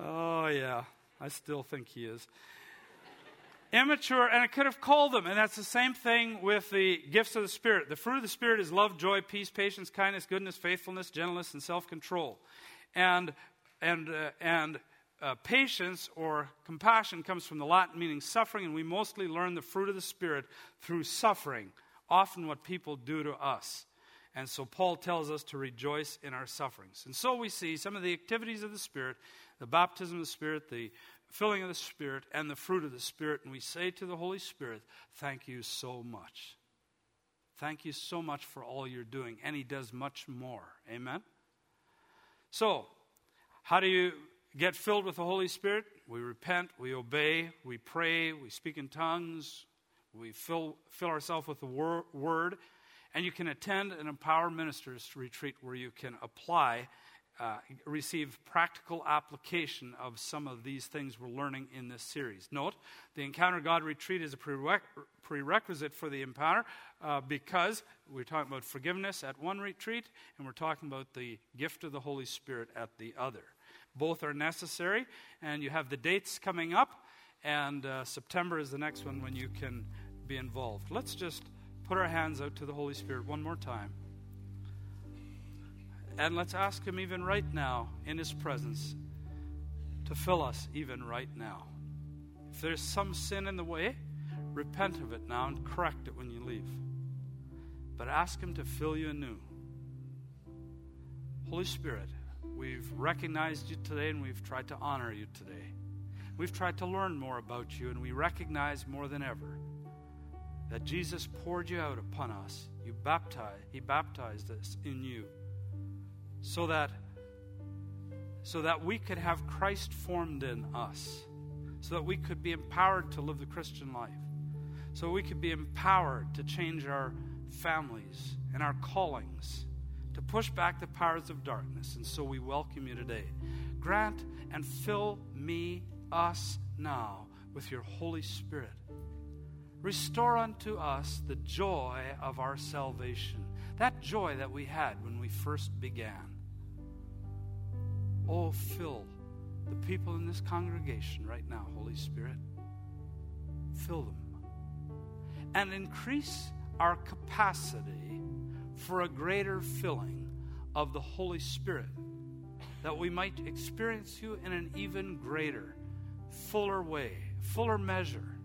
Oh, yeah. I still think he is. Immature, and I could have called them, and that's the same thing with the gifts of the Spirit. The fruit of the Spirit is love, joy, peace, patience, kindness, goodness, faithfulness, gentleness, and self control. And, and, uh, and uh, patience or compassion comes from the Latin meaning suffering, and we mostly learn the fruit of the Spirit through suffering, often what people do to us. And so Paul tells us to rejoice in our sufferings. And so we see some of the activities of the Spirit the baptism of the Spirit, the filling of the Spirit, and the fruit of the Spirit. And we say to the Holy Spirit, Thank you so much. Thank you so much for all you're doing. And He does much more. Amen? So, how do you get filled with the Holy Spirit? We repent, we obey, we pray, we speak in tongues, we fill, fill ourselves with the wor- Word, and you can attend an Empower Ministers retreat where you can apply, uh, receive practical application of some of these things we're learning in this series. Note, the Encounter God retreat is a prerequisite for the Empower uh, because we're talking about forgiveness at one retreat and we're talking about the gift of the Holy Spirit at the other. Both are necessary, and you have the dates coming up, and uh, September is the next one when you can be involved. Let's just put our hands out to the Holy Spirit one more time. And let's ask Him even right now, in His presence, to fill us even right now. If there's some sin in the way, repent of it now and correct it when you leave. But ask Him to fill you anew. Holy Spirit, We've recognized you today and we've tried to honor you today. We've tried to learn more about you, and we recognize more than ever that Jesus poured you out upon us. You baptized, He baptized us in you so that, so that we could have Christ formed in us, so that we could be empowered to live the Christian life, so we could be empowered to change our families and our callings to push back the powers of darkness. And so we welcome you today. Grant and fill me, us now, with your Holy Spirit. Restore unto us the joy of our salvation, that joy that we had when we first began. Oh, fill the people in this congregation right now, Holy Spirit. Fill them. And increase our capacity for a greater filling of the Holy Spirit, that we might experience you in an even greater, fuller way, fuller measure,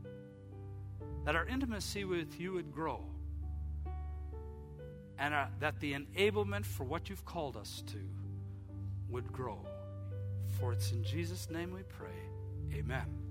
that our intimacy with you would grow, and uh, that the enablement for what you've called us to would grow. For it's in Jesus' name we pray. Amen.